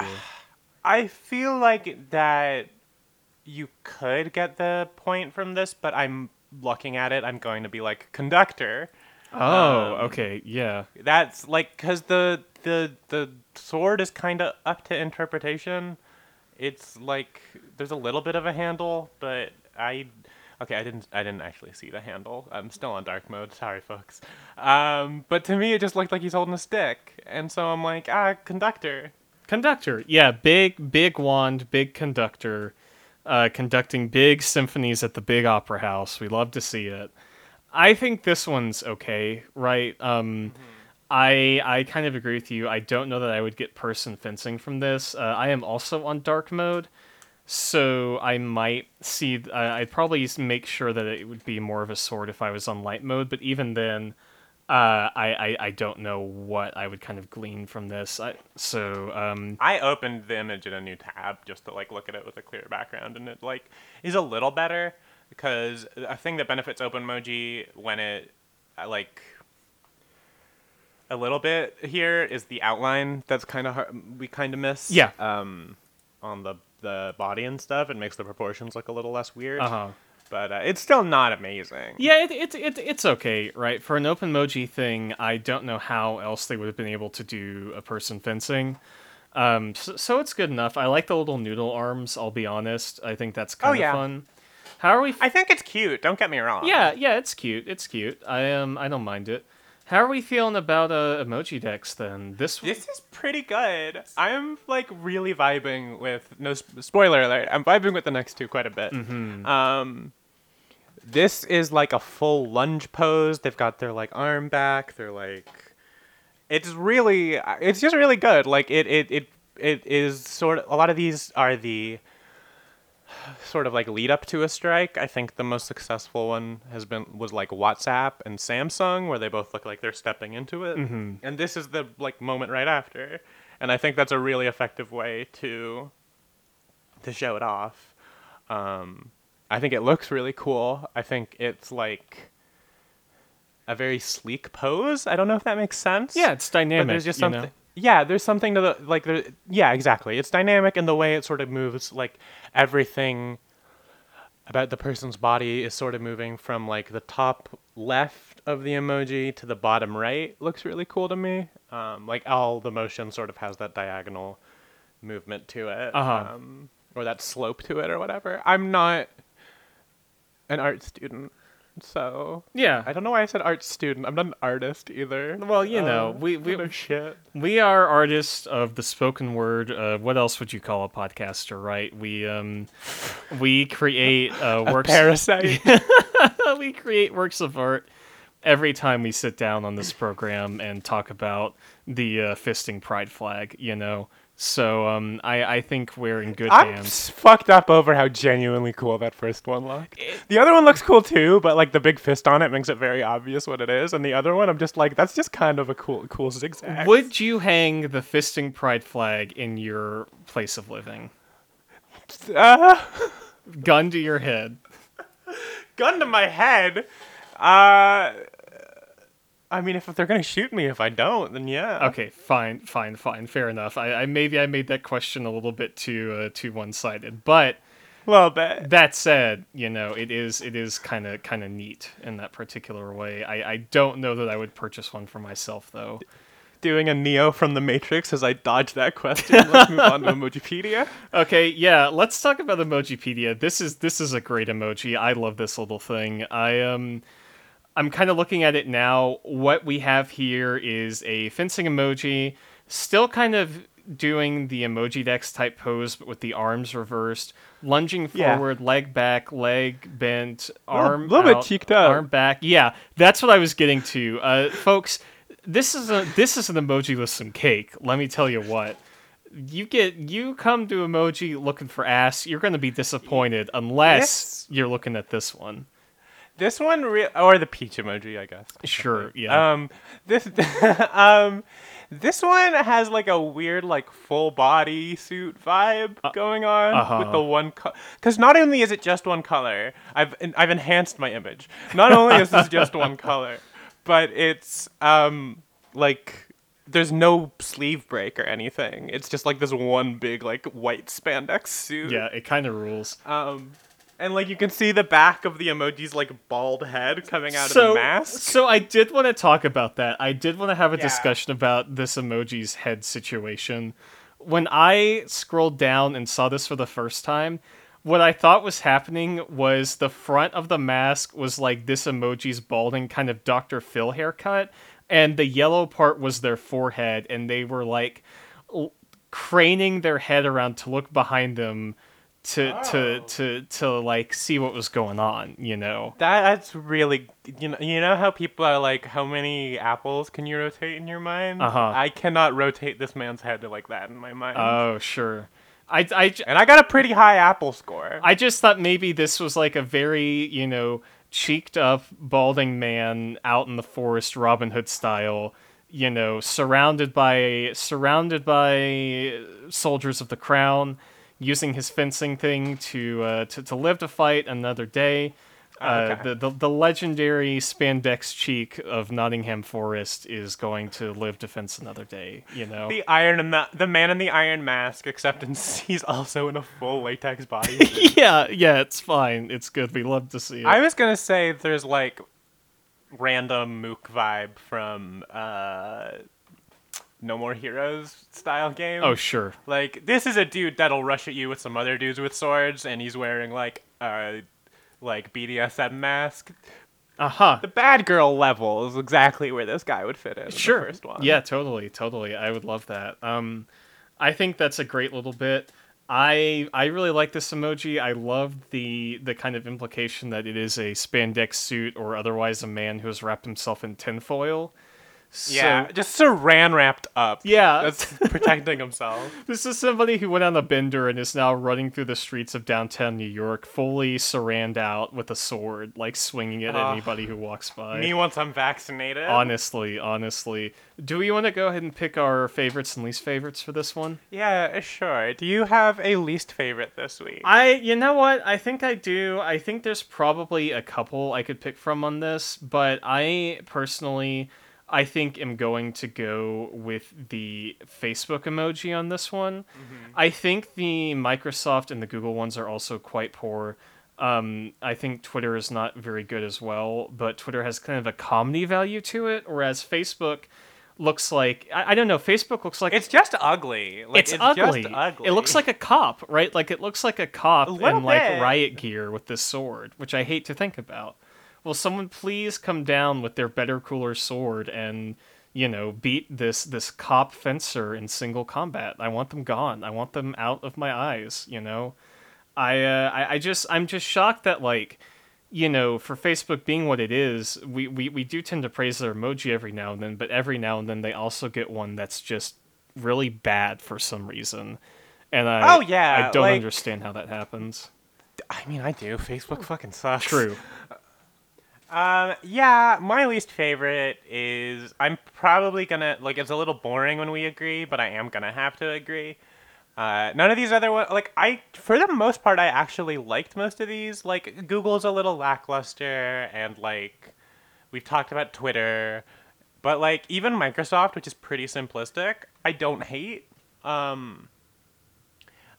I feel like that you could get the point from this, but I'm looking at it. I'm going to be like conductor. Oh, Um, okay, yeah. That's like because the the the sword is kind of up to interpretation. It's like there's a little bit of a handle, but I okay, I didn't I didn't actually see the handle. I'm still on dark mode. Sorry, folks. Um, but to me, it just looked like he's holding a stick, and so I'm like, ah, conductor. Conductor, yeah, big, big wand, big conductor, uh, conducting big symphonies at the big opera house. We love to see it. I think this one's okay, right? Um, I I kind of agree with you. I don't know that I would get person fencing from this. Uh, I am also on dark mode, so I might see. Uh, I'd probably make sure that it would be more of a sword if I was on light mode. But even then, uh, I, I I don't know what I would kind of glean from this. I, so um, I opened the image in a new tab just to like look at it with a clear background, and it like is a little better because a thing that benefits OpenMoji when it uh, like a little bit here is the outline that's kind of hard we kind of miss. Yeah. Um, on the the body and stuff, it makes the proportions look a little less weird. uh huh. but uh, it's still not amazing. Yeah, it, it, it, it's okay, right? For an open emoji thing, I don't know how else they would have been able to do a person fencing. Um, so, so it's good enough. I like the little noodle arms. I'll be honest. I think that's kind Oh, of yeah. fun. How are we? I think it's cute. Don't get me wrong. yeah, yeah, it's cute. It's cute. I um, I don't mind it. How are we feeling about uh, emojidex then? This This is pretty good. I'm like really vibing with no sp- spoiler alert. I'm vibing with the next two quite a bit. Um, this is like a full lunge pose. They've got their like arm back. They're like, it's really, it's just really good. Like it, it, it, it is sort of. A lot of these are the sort of like lead up to a strike. I think the most successful one has been was like WhatsApp and Samsung, where they both look like they're stepping into it. Mm-hmm. And this is the like moment right after, and I think that's a really effective way to to show it off. Um, I think it looks really cool. I think it's like a very sleek pose. I don't know if that makes sense. yeah, it's dynamic. But there's just you know? Yeah, there's something to the like. There, yeah, exactly. It's dynamic in the way it sort of moves. Like everything about the person's body is sort of moving from like the top left of the emoji to the bottom right. Looks really cool to me. Um, like all the motion sort of has that diagonal movement to it, Uh-huh. um, or that slope to it, or whatever. I'm not an art student, so Yeah. I don't know why I said art student. I'm not an artist either. Well, you know, Uh, we- we- no shit. We are artists of the spoken word. Uh, what else would you call a podcaster, right? We um, we create uh, works. Parasite. we create works of art every time we sit down on this program and talk about the uh, fisting pride flag. You know, so um, I I think we're in good hands. I'm hands. fucked up over how genuinely cool that first one looked. The other one looks cool too, but like the big fist on it makes it very obvious what it is. And the other one, I'm just like, that's just kind of a cool, cool zigzag. Would you hang the fisting pride flag in your place of living? Uh, Gun to your head. gun to my head. Uh, I mean, if they're gonna shoot me if I don't, then yeah. Okay, fine, fine, fine. Fair enough. I, I maybe I made that question a little bit too uh, too one sided, but little bit. that said, you know, it is it is kind of kind of neat in that particular way. I, I don't know that I would purchase one for myself though. Doing a Neo from the Matrix as I dodge that question. Let's move on to Emojipedia. Okay, yeah, let's talk about Emojipedia. This is this is a great emoji. I love this little thing. I um I'm kind of looking at it now. What we have here is a fencing emoji, still kind of doing the emojidex type pose, but with the arms reversed, lunging Yeah. forward, leg back, leg bent, arm a little bit out, cheeked up. arm back. Yeah, that's what I was getting to, uh, folks. This is a this is an emoji with some cake. Let me tell you what you get you come to emoji looking for ass you're going to be disappointed unless Yes. you're looking at this one This one, re- or the peach emoji, I guess. sure yeah Um, this, um, this one has like a weird like full body suit vibe going on uh-huh. with the one color. Because not only is it just one color, I've I've enhanced my image. Not only is this just one color, but it's um like there's no sleeve break or anything. It's just like this one big like white spandex suit. yeah it kind of rules Um, and like you can see the back of the emoji's like bald head coming out of the mask. so i did want to talk about that i did want to have a Yeah. discussion about this emoji's head situation when i scrolled down and saw this for the first time what I thought was happening was the front of the mask was like this emoji's balding kind of Dr. Phil haircut, and the yellow part was their forehead, and they were like l- craning their head around to look behind them to to to to like see what was going on, you know. That that's really you know you know how people are like how many apples can you rotate in your mind? Uh-huh. I cannot rotate this man's head like that in my mind. Oh, sure. I, I, and I got a pretty high apple score. I just thought maybe this was like a very, you know, cheeked up, balding man out in the forest, Robin Hood style, you know, surrounded by surrounded by soldiers of the crown, using his fencing thing to uh, to, to live to fight another day. Uh, okay. the, the the legendary spandex cheek of Nottingham Forest is going to live to fence another day. You know. The iron and the the man in the iron mask, except in, he's also in a full latex body. yeah, yeah, it's fine. It's good. We love to see it. I was gonna say there's like random mook vibe from uh, No More Heroes style game. oh sure. Like this is a dude that'll rush at you with some other dudes with swords, and he's wearing like a like BDSM mask. Uh huh. The bad girl level is exactly where this guy would fit in. Sure. The first one. Yeah, totally, totally. I would love that. Um, I think that's a great little bit. I I really like this emoji. I love the the kind of implication that it is a spandex suit or otherwise a man who has wrapped himself in tinfoil. So, Yeah, just saran wrapped up. Yeah. That's protecting himself. This is somebody who went on a bender and is now running through the streets of downtown New York, fully saraned out with a sword, like swinging it at Ugh. anybody who walks by. Me once I'm vaccinated. honestly, honestly. Do we want to go ahead and pick our favorites and least favorites for this one? Yeah, sure. Do you have a least favorite this week? I, you know what? I think I do. I think there's probably a couple I could pick from on this, but I personally, I think am going to go with the Facebook emoji on this one. I think the Microsoft and the Google ones are also quite poor. Um, I think Twitter is not very good as well, but Twitter has kind of a comedy value to it, whereas Facebook looks like I, I don't know. Facebook looks like it's just ugly. Like, it's, ugly. Just ugly. It looks like a cop, right? Like it looks like a cop little in like riot gear with this sword, which I hate to think about. Will someone please come down with their better, cooler sword and you know beat this this cop fencer in single combat? I want them gone. I want them out of my eyes. You know, I uh, I, I just I'm just shocked that like you know, for Facebook being what it is, we, we, we do tend to praise their emoji every now and then, but every now and then they also get one that's just really bad for some reason. And I Oh, yeah, I don't like- understand how that happens. I mean, I do. Facebook fucking sucks. True. Um, yeah, my least favorite is I'm probably gonna like it's a little boring when we agree, but I am gonna have to agree. Uh, none of these other ones, like I, for the most part, I actually liked most of these. Like Google's a little lackluster, and like we've talked about Twitter, but like even Microsoft, which is pretty simplistic, I don't hate. Um,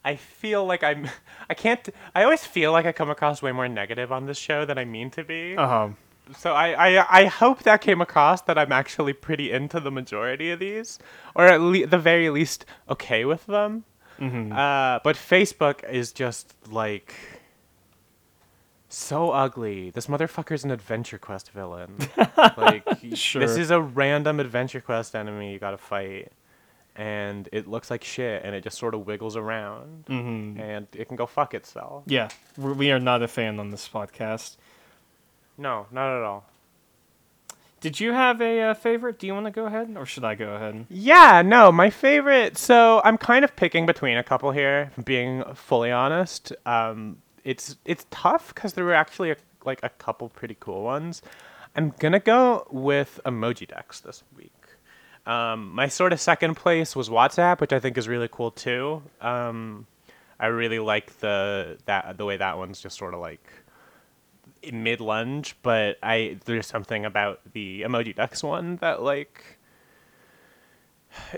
I feel like I'm, I can't. I always feel like I come across way more negative on this show than I mean to be. Uh-huh. So I, I, I hope that came across that I'm actually pretty into the majority of these, or at le- the very least okay with them. Uh, but Facebook is just like so ugly. This motherfucker's an Adventure Quest villain. like Sure. this is a random Adventure Quest enemy you gotta fight, and it looks like shit, and it just sort of wiggles around, Mhm. and it can go fuck itself. Yeah, we are not a fan on this podcast. No, not at all. Did you have a uh, favorite? Do you want to go ahead, or should I go ahead? Yeah, no, my favorite. So I'm kind of picking between a couple here. Being fully honest, um, it's it's tough because there were actually a, like a couple pretty cool ones. I'm gonna go with emojidex this week. Um, my sort of second place was WhatsApp, which I think is really cool too. Um, I really like the that the way that one's just sort of like mid lunge, but I there's something about the emojidex one that like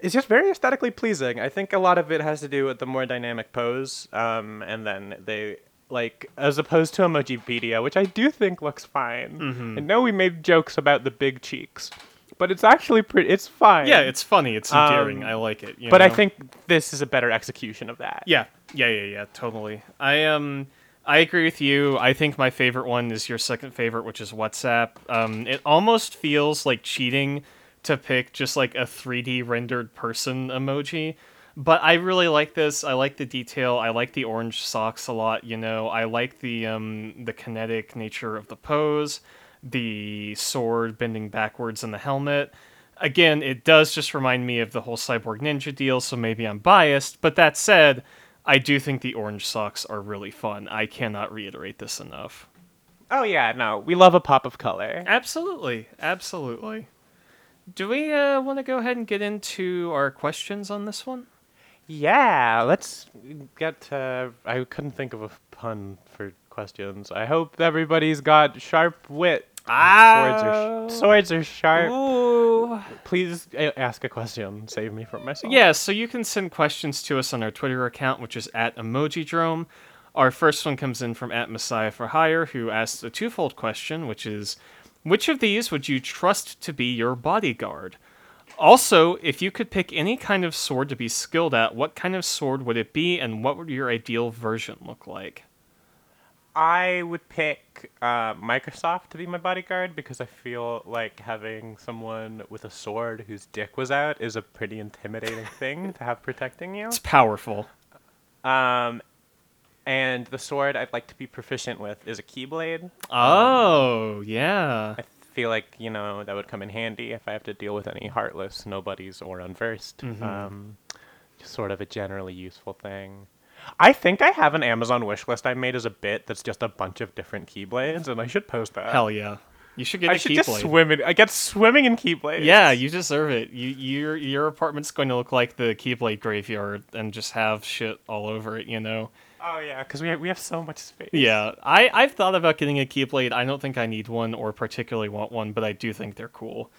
it's just very aesthetically pleasing. I think a lot of it has to do with the more dynamic pose, um, and then they like as opposed to Emojipedia, which I do think looks fine. Mm-hmm. I know we made jokes about the big cheeks, but it's actually pretty. It's fine. Yeah, it's funny. It's endearing. Um, I like it. you But I think this is a better execution of that. Yeah, yeah, yeah, yeah, totally. I um I agree with you. I think my favorite one is your second favorite, which is WhatsApp. Um, it almost feels like cheating to pick just like a 3D rendered person emoji. But I really like this. I like the detail. I like the orange socks a lot. You know, I like the um the kinetic nature of the pose, the sword bending backwards in the helmet. Again, it does just remind me of the whole Cyborg Ninja deal, so maybe I'm biased. But that said, I do think the orange socks are really fun. I cannot reiterate this enough. Oh yeah, no, we love a pop of color. Absolutely, absolutely. Do we uh, want to go ahead and get into our questions on this one? Yeah, let's get. Uh, I couldn't think of a pun for questions. I hope everybody's got sharp wit. Ah. Swords are sh- swords are sharp. Ooh. Please ask a question. Save me from myself. Yeah, so you can send questions to us on our Twitter account, which is at Emojidrome. Our first one comes in from at Messiah for Hire, who asks a twofold question, which is, which of these would you trust to be your bodyguard? Also, if you could pick any kind of sword to be skilled at, what kind of sword would it be, and what would your ideal version look like? I would pick uh, Microsoft to be my bodyguard because I feel like having someone with a sword whose dick was out is a pretty intimidating thing to have protecting you. It's powerful. Um, and the sword I'd like to be proficient with is a keyblade. Oh, yeah. I feel like you know that would come in handy if I have to deal with any heartless nobodies or unversed. Um, just sort of a generally useful thing. I think I have an Amazon wish list I made as a bit that's just a bunch of different keyblades, and I should post that. Hell yeah. You should get I a should keyblade. just swim in. I get swimming in keyblades. Yeah, you deserve it. You your your apartment's going to look like the Keyblade graveyard and just have shit all over it, you know. Oh yeah, because we have, we have so much space. Yeah, I I've thought about getting a Keyblade. I don't think I need one or particularly want one, but I do think they're cool.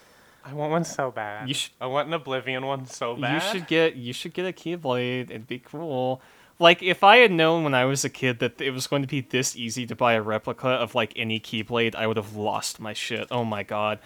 I want one so bad. You should- I want an Oblivion one so bad. You should get you should get a Keyblade. It'd be cool. Like if I had known when I was a kid that it was going to be this easy to buy a replica of like any Keyblade, I would have lost my shit. Oh my god.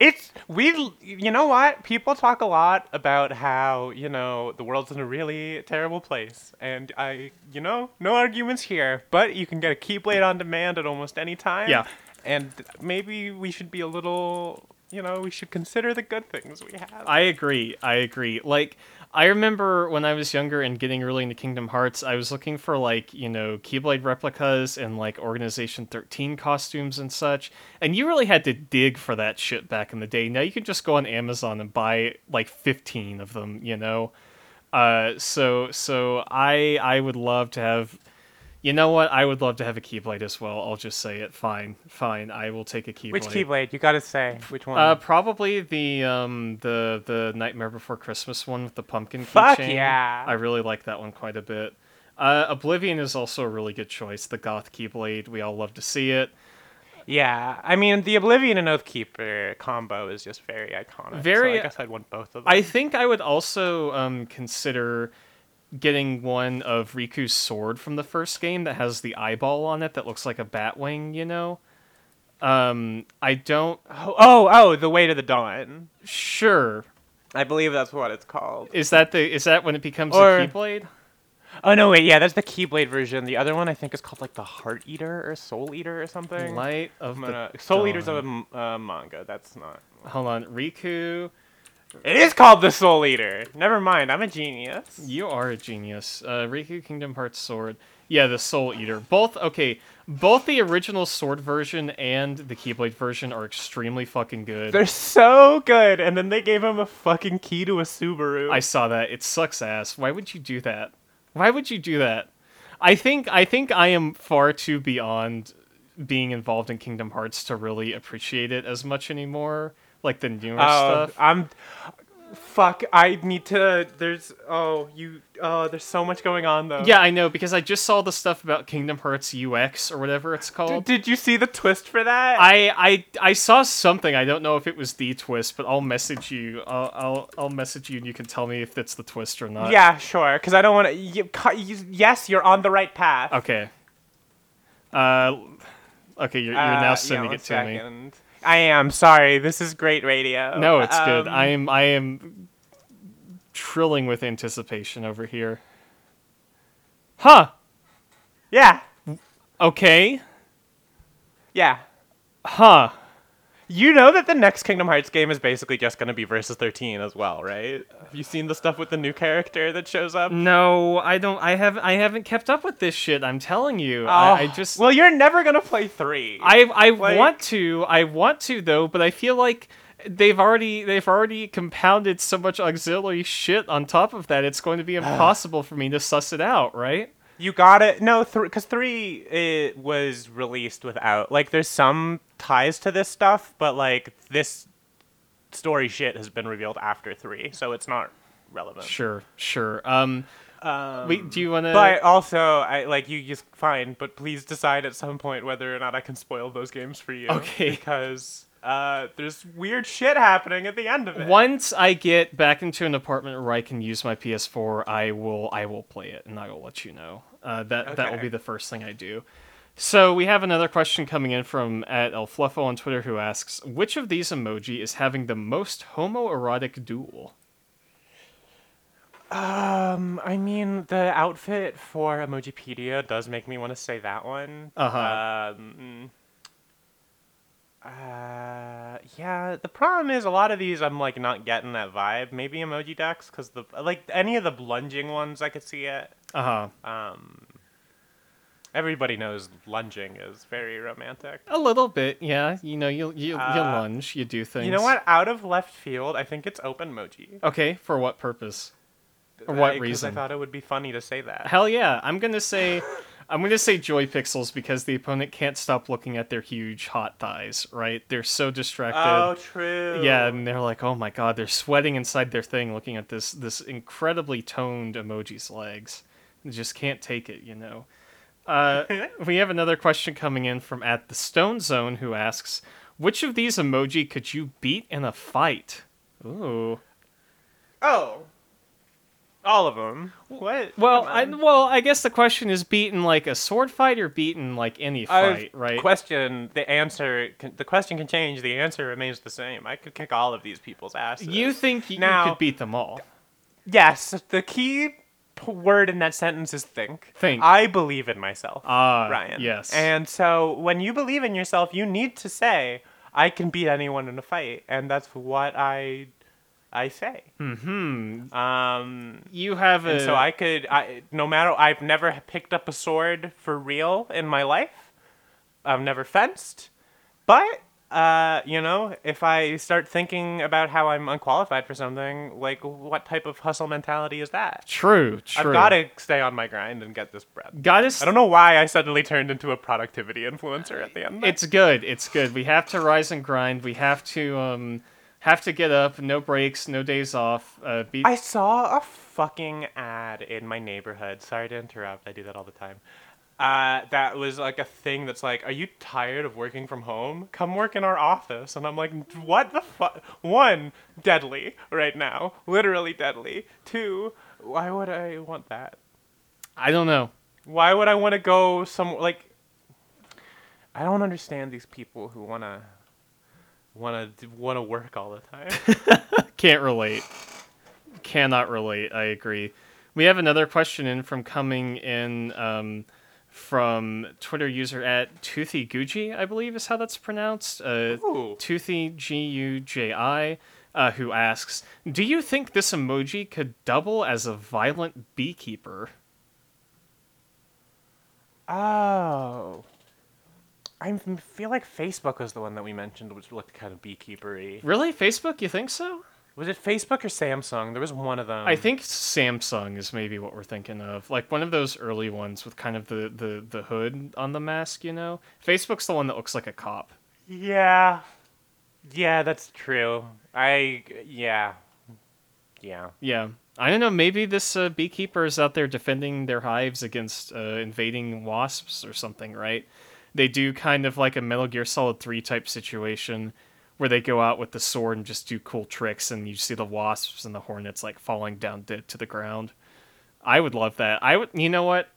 It's we. You know what? People talk a lot about how you know the world's in a really terrible place, and I, you know, no arguments here. But you can get a Keyblade on demand at almost any time. Yeah. And maybe we should be a little. You know, we should consider the good things we have. I agree. I agree. Like I remember when I was younger and getting really into Kingdom Hearts, I was looking for like, you know, Keyblade replicas and like Organization 13 costumes and such. And you really had to dig for that shit back in the day. Now you can just go on Amazon and buy like 15 of them, you know. Uh so so I I would love to have you know what? I would love to have a Keyblade as well. I'll just say it. Fine. Fine. I will take a Keyblade. Which Keyblade? You gotta say which one. Uh, probably the um the the Nightmare Before Christmas one with the pumpkin Fuck keychain. yeah. I really like that one quite a bit. Uh, Oblivion is also a really good choice. The Goth Keyblade, we all love to see it. yeah, I mean the Oblivion and Oathkeeper combo is just very iconic. Very- So I guess I'd want both of them. I think I would also um consider getting one of Riku's sword from the first game that has the eyeball on it that looks like a bat wing. You know. Um, I don't. Oh, oh, oh, the Way to the Dawn. Sure. I believe that's what it's called. Is that the? Is that when it becomes Or- a Keyblade? Oh no, wait, yeah, that's the Keyblade version. The other one I think is called like the Heart Eater or Soul Eater or something. Light of I'm the gonna- Soul Eater's of a uh, manga. That's not. Hold on, Riku. It is called the Soul Eater. Never mind, I'm a genius. You are a genius. Uh, Riku Kingdom Hearts Sword. Yeah, the Soul Eater. Both okay. Both the original Sword version and the Keyblade version are extremely fucking good. They're so good, and then they gave him a fucking key to a Subaru. I saw that. It sucks ass. Why would you do that? Why would you do that? I think I think I am far too beyond being involved in Kingdom Hearts to really appreciate it as much anymore. Like the newer Oh, stuff. I'm. Fuck! I need to. There's. Oh, you. Oh, there's so much going on though. Yeah, I know because I just saw the stuff about Kingdom Hearts UX or whatever it's D- called. did you see the twist for that? I, I I saw something. I don't know if it was the twist, but I'll message you. I'll I'll, I'll message you, and you can tell me if it's the twist or not. yeah, sure. Because I don't want to. You, you, yes, you're on the right path. Okay. Uh, okay. You're, you're now Uh, sending yeah, it to me. I am sorry. This is great radio. No, it's good. Um, I am I am trilling with anticipation over here. Huh. Yeah. Okay. Yeah. Huh. You know that the next Kingdom Hearts game is basically just going to be versus 13 as well, right? Have you seen the stuff with the new character that shows up? No, I don't. I have. I haven't kept up with this shit. I'm telling you. I, I Oh, just. Well, you're never going to play 3. I I Like- want to. I want to though, but I feel like they've already they've already compounded so much auxiliary shit on top of that. It's going to be impossible for me to suss it out, right? You got it. No, because three it was released without like. There's some ties to this stuff, but like this story shit has been revealed after three, so it's not relevant. Sure, sure. Um, Um, Wait, do you want to? but also, I like you just fine, but please decide at some point whether or not I can spoil those games for you. Okay. Because uh, there's weird shit happening at the end of it. Once I get back into an apartment where I can use my PS4, I will I will play it and I will let you know. Uh, that that will be the first thing I do. So we have another question coming in from at El Fluffo on Twitter who asks, which of these emoji is having the most homoerotic duel? Um, I mean, the outfit for Emojipedia does make me want to say that one. Uh-huh. Um, uh, yeah. The problem is a lot of these I'm like not getting that vibe. Maybe emojidex, because the like any of the lunging ones I could see it. Uh huh. Um, everybody knows lunging is very romantic. A little bit, yeah. You know, you you you Uh, lunge, you do things. You know what? Out of left field, I think it's OpenMoji. Okay, for what purpose? For Uh, what 'cause reason? I thought it would be funny to say that. Hell yeah! I'm gonna say, I'm gonna say JoyPixels because the opponent can't stop looking at their huge hot thighs. Right? They're so distracted. Oh, true. Yeah, and they're like, oh my god, they're sweating inside their thing, looking at this this incredibly toned emoji's legs. They just can't take it, you know. Uh, we have another question coming in from at the Stone Zone who asks, which of these emoji could you beat in a fight? Ooh. Oh. All of them. What? Well, I well, I guess the question is beaten like a sword fight or beaten like any fight, right? Question. The answer. Can, the question can change. The answer remains the same. I could kick all of these people's asses. you think y- you Now- could beat them all? Yes. The key p- word in that sentence is think. Think. I believe in myself, Ah, Ryan. yes. And so when you believe in yourself, you need to say, "I can beat anyone in a fight," and that's what I, I say. Hmm. Um. You have a And so I could, I no matter, I've never picked up a sword for real in my life. I've never fenced, but uh, you know, if I start thinking about how I'm unqualified for something, like what type of hustle mentality is that? true. True. I've got to stay on my grind and get this bread. Got to. I don't know why I suddenly turned into a productivity influencer at the end. It's good. It's good. We have to rise and grind. We have to um have to get up. No breaks. No days off. Uh, beat. I saw a fucking ad in my neighborhood. Sorry to interrupt. I do that all the time. Uh, that was like a thing that's like, are you tired of working from home? Come work in our office. And I'm like, what the fuck? One, deadly right now. Literally deadly. Two, why would I want that? I don't know. Why would I want to go some like? I don't understand these people who wanna wanna wanna work all the time. Can't relate. Cannot relate. I agree. We have another question in from coming in um, from Twitter user at Toothy Guji, I believe is how that's pronounced. Uh, Ooh. Toothy G U J I, uh, who asks, "Do you think this emoji could double as a violent beekeeper?" Oh. I feel like Facebook was the one that we mentioned, which looked kind of beekeepery. Really, Facebook? You think so? Was it Facebook or Samsung? There was one of them. I think Samsung is maybe what we're thinking of, like one of those early ones with kind of the the the hood on the mask. You know, Facebook's the one that looks like a cop. Yeah. Yeah, that's true. I. Yeah. Yeah. Yeah. I don't know. Maybe this uh, beekeeper is out there defending their hives against uh, invading wasps or something, right? They do kind of like a Metal Gear Solid 3 type situation where they go out with the sword and just do cool tricks, and you see the wasps and the hornets like falling down dead to the ground. I would love that. I would. You know what?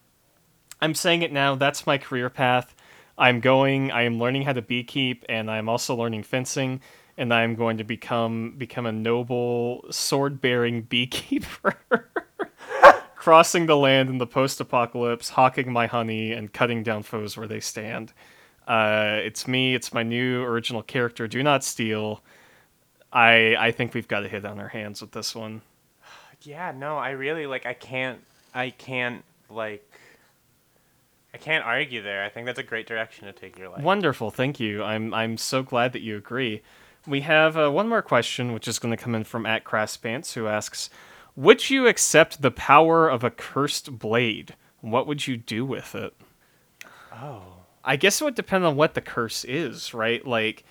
I'm saying it now. That's my career path. I'm going. I am learning how to beekeep, and I'm also learning fencing. And I'm going to become become a noble sword-bearing beekeeper, crossing the land in the post-apocalypse, hawking my honey and cutting down foes where they stand. Uh, it's me. It's my new original character. Do not steal. I I think we've got a hit on our hands with this one. Yeah, no, I really like I can't I can't like I can't argue there. I think that's a great direction to take your life. Wonderful, thank you. I'm I'm so glad that you agree. We have uh, one more question, which is going to come in from at Crass Pants, who asks, "Would you accept the power of a cursed blade? What would you do with it?" Oh. I guess it would depend on what the curse is, right? Like,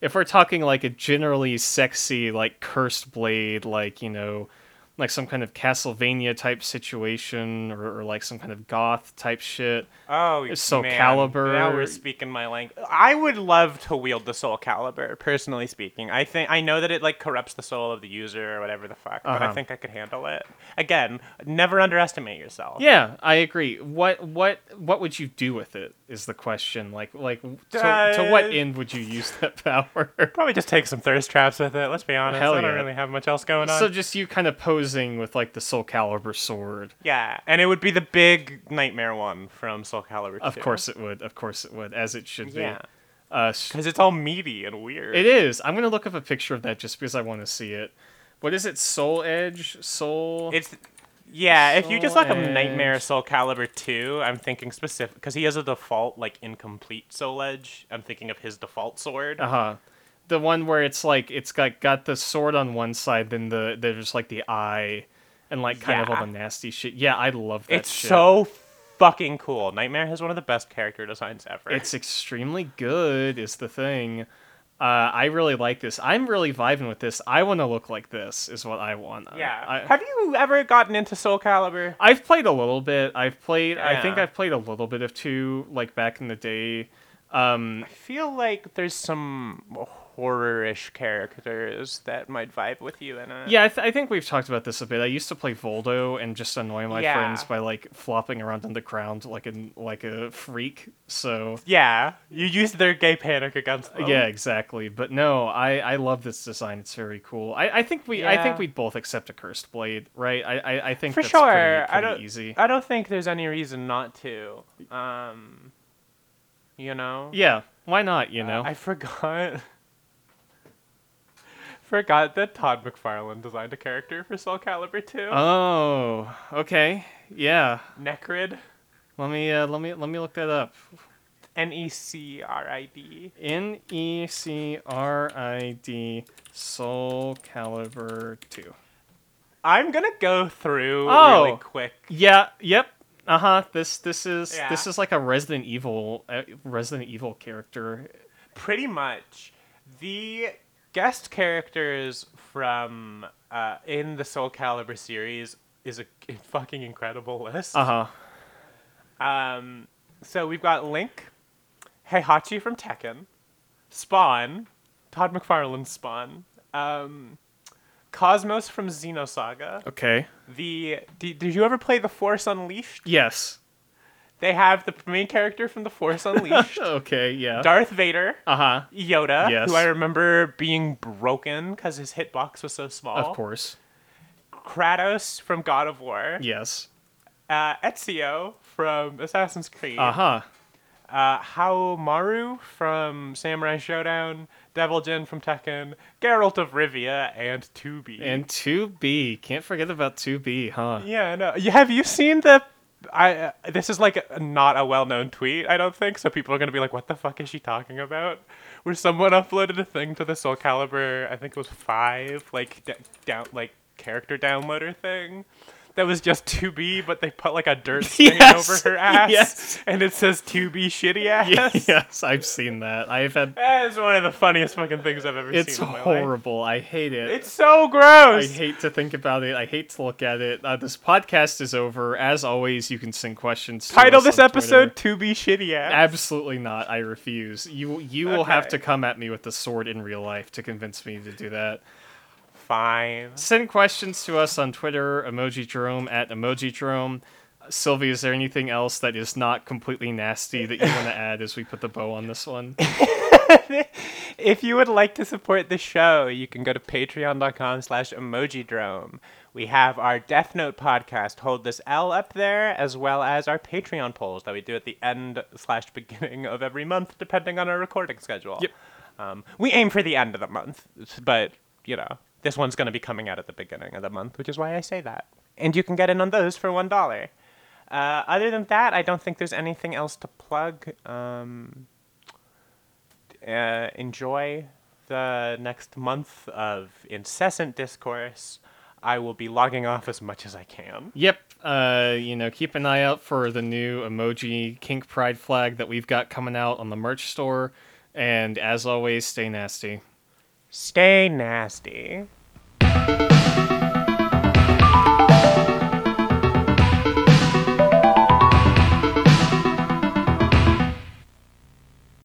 if we're talking like a generally sexy, like cursed blade, like you know, like some kind of Castlevania type situation or, or like some kind of goth type shit. Oh, Soul man. Soul Calibur. Now we're speaking my language. I would love to wield the Soul Calibur, personally speaking. I think I know that it like corrupts the soul of the user or whatever the fuck, but I Uh-huh. think I could handle it. Again, never underestimate yourself. Yeah, I agree. What what what would you do with it is the question. Like like to, to Uh, what end would you use that power? Probably just take some thirst traps with it. Let's be honest. Hell I don't yeah. really have much else going on. so just you kind of with like the Soul Calibur sword. yeah, and it would be the big nightmare one from Soul Calibur. Of course it would. Of course it would, as it should Yeah, be. Uh, because it's all meaty and weird. it is. I'm gonna look up a picture of that just because I want to see it. What is it? Soul Edge? Soul? It's yeah. if you just Soul look up Nightmare Soul Calibur two, I'm thinking specific because he has a default like incomplete Soul Edge. I'm thinking of his default sword. Uh huh. The one where it's like it's got got the sword on one side, then the there's like the eye, and like kind of all the nasty shit. Yeah, I love that. it's shit. so fucking cool. Nightmare has one of the best character designs ever. It's extremely good. Is the thing. Uh, I really like this. I'm really vibing with this. I want to look like this. Is what I want. yeah. I, have you ever gotten into Soul Calibur? I've played a little bit. I've played. I think I've played a little bit of two, like back in the day. Um, I feel like there's some horror-ish characters that might vibe with you in it. yeah, I, th- I think we've talked about this a bit. I used to play Voldo and just annoy my Yeah. friends by like flopping around on the ground like a like a freak. So Yeah, you used their gay panic against them. yeah, exactly. But no, I I love this design. It's very cool. I, I think we I think we'd both accept a cursed blade, right? I I, I think for that's sure. Pretty, I don't. easy. I don't think there's any reason not to. Um, you know. yeah, why not? You know. I forgot. forgot that Todd McFarlane designed a character for Soul Calibur 2. oh, okay. Yeah. Necrid. Let me uh, let me let me look that up. N E C R I D. N E C R I D Soul Calibur 2. I'm gonna go through Oh. really quick. Yeah, yep. Uh-huh. This this is this is like a Resident Evil uh, Resident Evil character. Pretty much, the guest characters from uh, in the Soul Calibur series is a fucking incredible list. Uh-huh. Um, so we've got Link, Heihachi from Tekken, Spawn, Todd McFarlane's Spawn, um, Cosmos from Xenosaga. Okay. The did, did you ever play The Force Unleashed? Yes. They have the main character from The Force Unleashed, okay, yeah. Darth Vader, uh-huh. Yoda, Yes. who I remember being broken because his hitbox was so small. Of course. Kratos from God of War. Yes. Uh, Ezio from Assassin's Creed. Uh-huh. uh, Haomaru from Samurai Shodown, Devil Jin from Tekken, Geralt of Rivia, and 2B. And 2B. Can't forget about 2B, huh? yeah, no. Have you seen the? I uh, this is like a, not a well-known tweet, I don't think. So people are gonna be like, "What the fuck is she talking about?" Where someone uploaded a thing to the Soul Calibur, I think it was five, like d- down, like character downloader thing. That was just 2B, but they put like a dirt stain Yes, over her ass, yes. and it says 2B shitty ass. yes, I've seen that. I've had That is one of the funniest fucking things I've ever It's seen in my life. horrible. I hate it. It's so gross. I hate to think about it. I hate to look at it. Uh, this podcast is over. As always, you can send questions. To Title this episode Twitter. "To Be Shitty Ass." Absolutely not. I refuse. You you will have to come at me with the sword in real life to convince me to do that. Fine. Send questions to us on Twitter, Emojidrome at Emojidrome. Sylvie, is there anything else that is not completely nasty that you want to add as we put the bow on this one? If you would like to support the show, you can go to patreon.com slash emojidrome. We have our Death Note podcast, Hold This L, up there, as well as our Patreon polls that we do at the end slash beginning of every month, depending on our recording schedule. Yep. Um, we aim for the end of the month, but, you know, this one's going to be coming out at the beginning of the month, which is why I say that. And you can get in on those for $1. Uh, other than that, I don't think there's anything else to plug. Um, uh, enjoy the next month of incessant discourse. I will be logging off as much as I can. Yep. Uh, you know, keep an eye out for the new emoji kink pride flag that we've got coming out on the merch store. And as always, stay nasty. Stay nasty.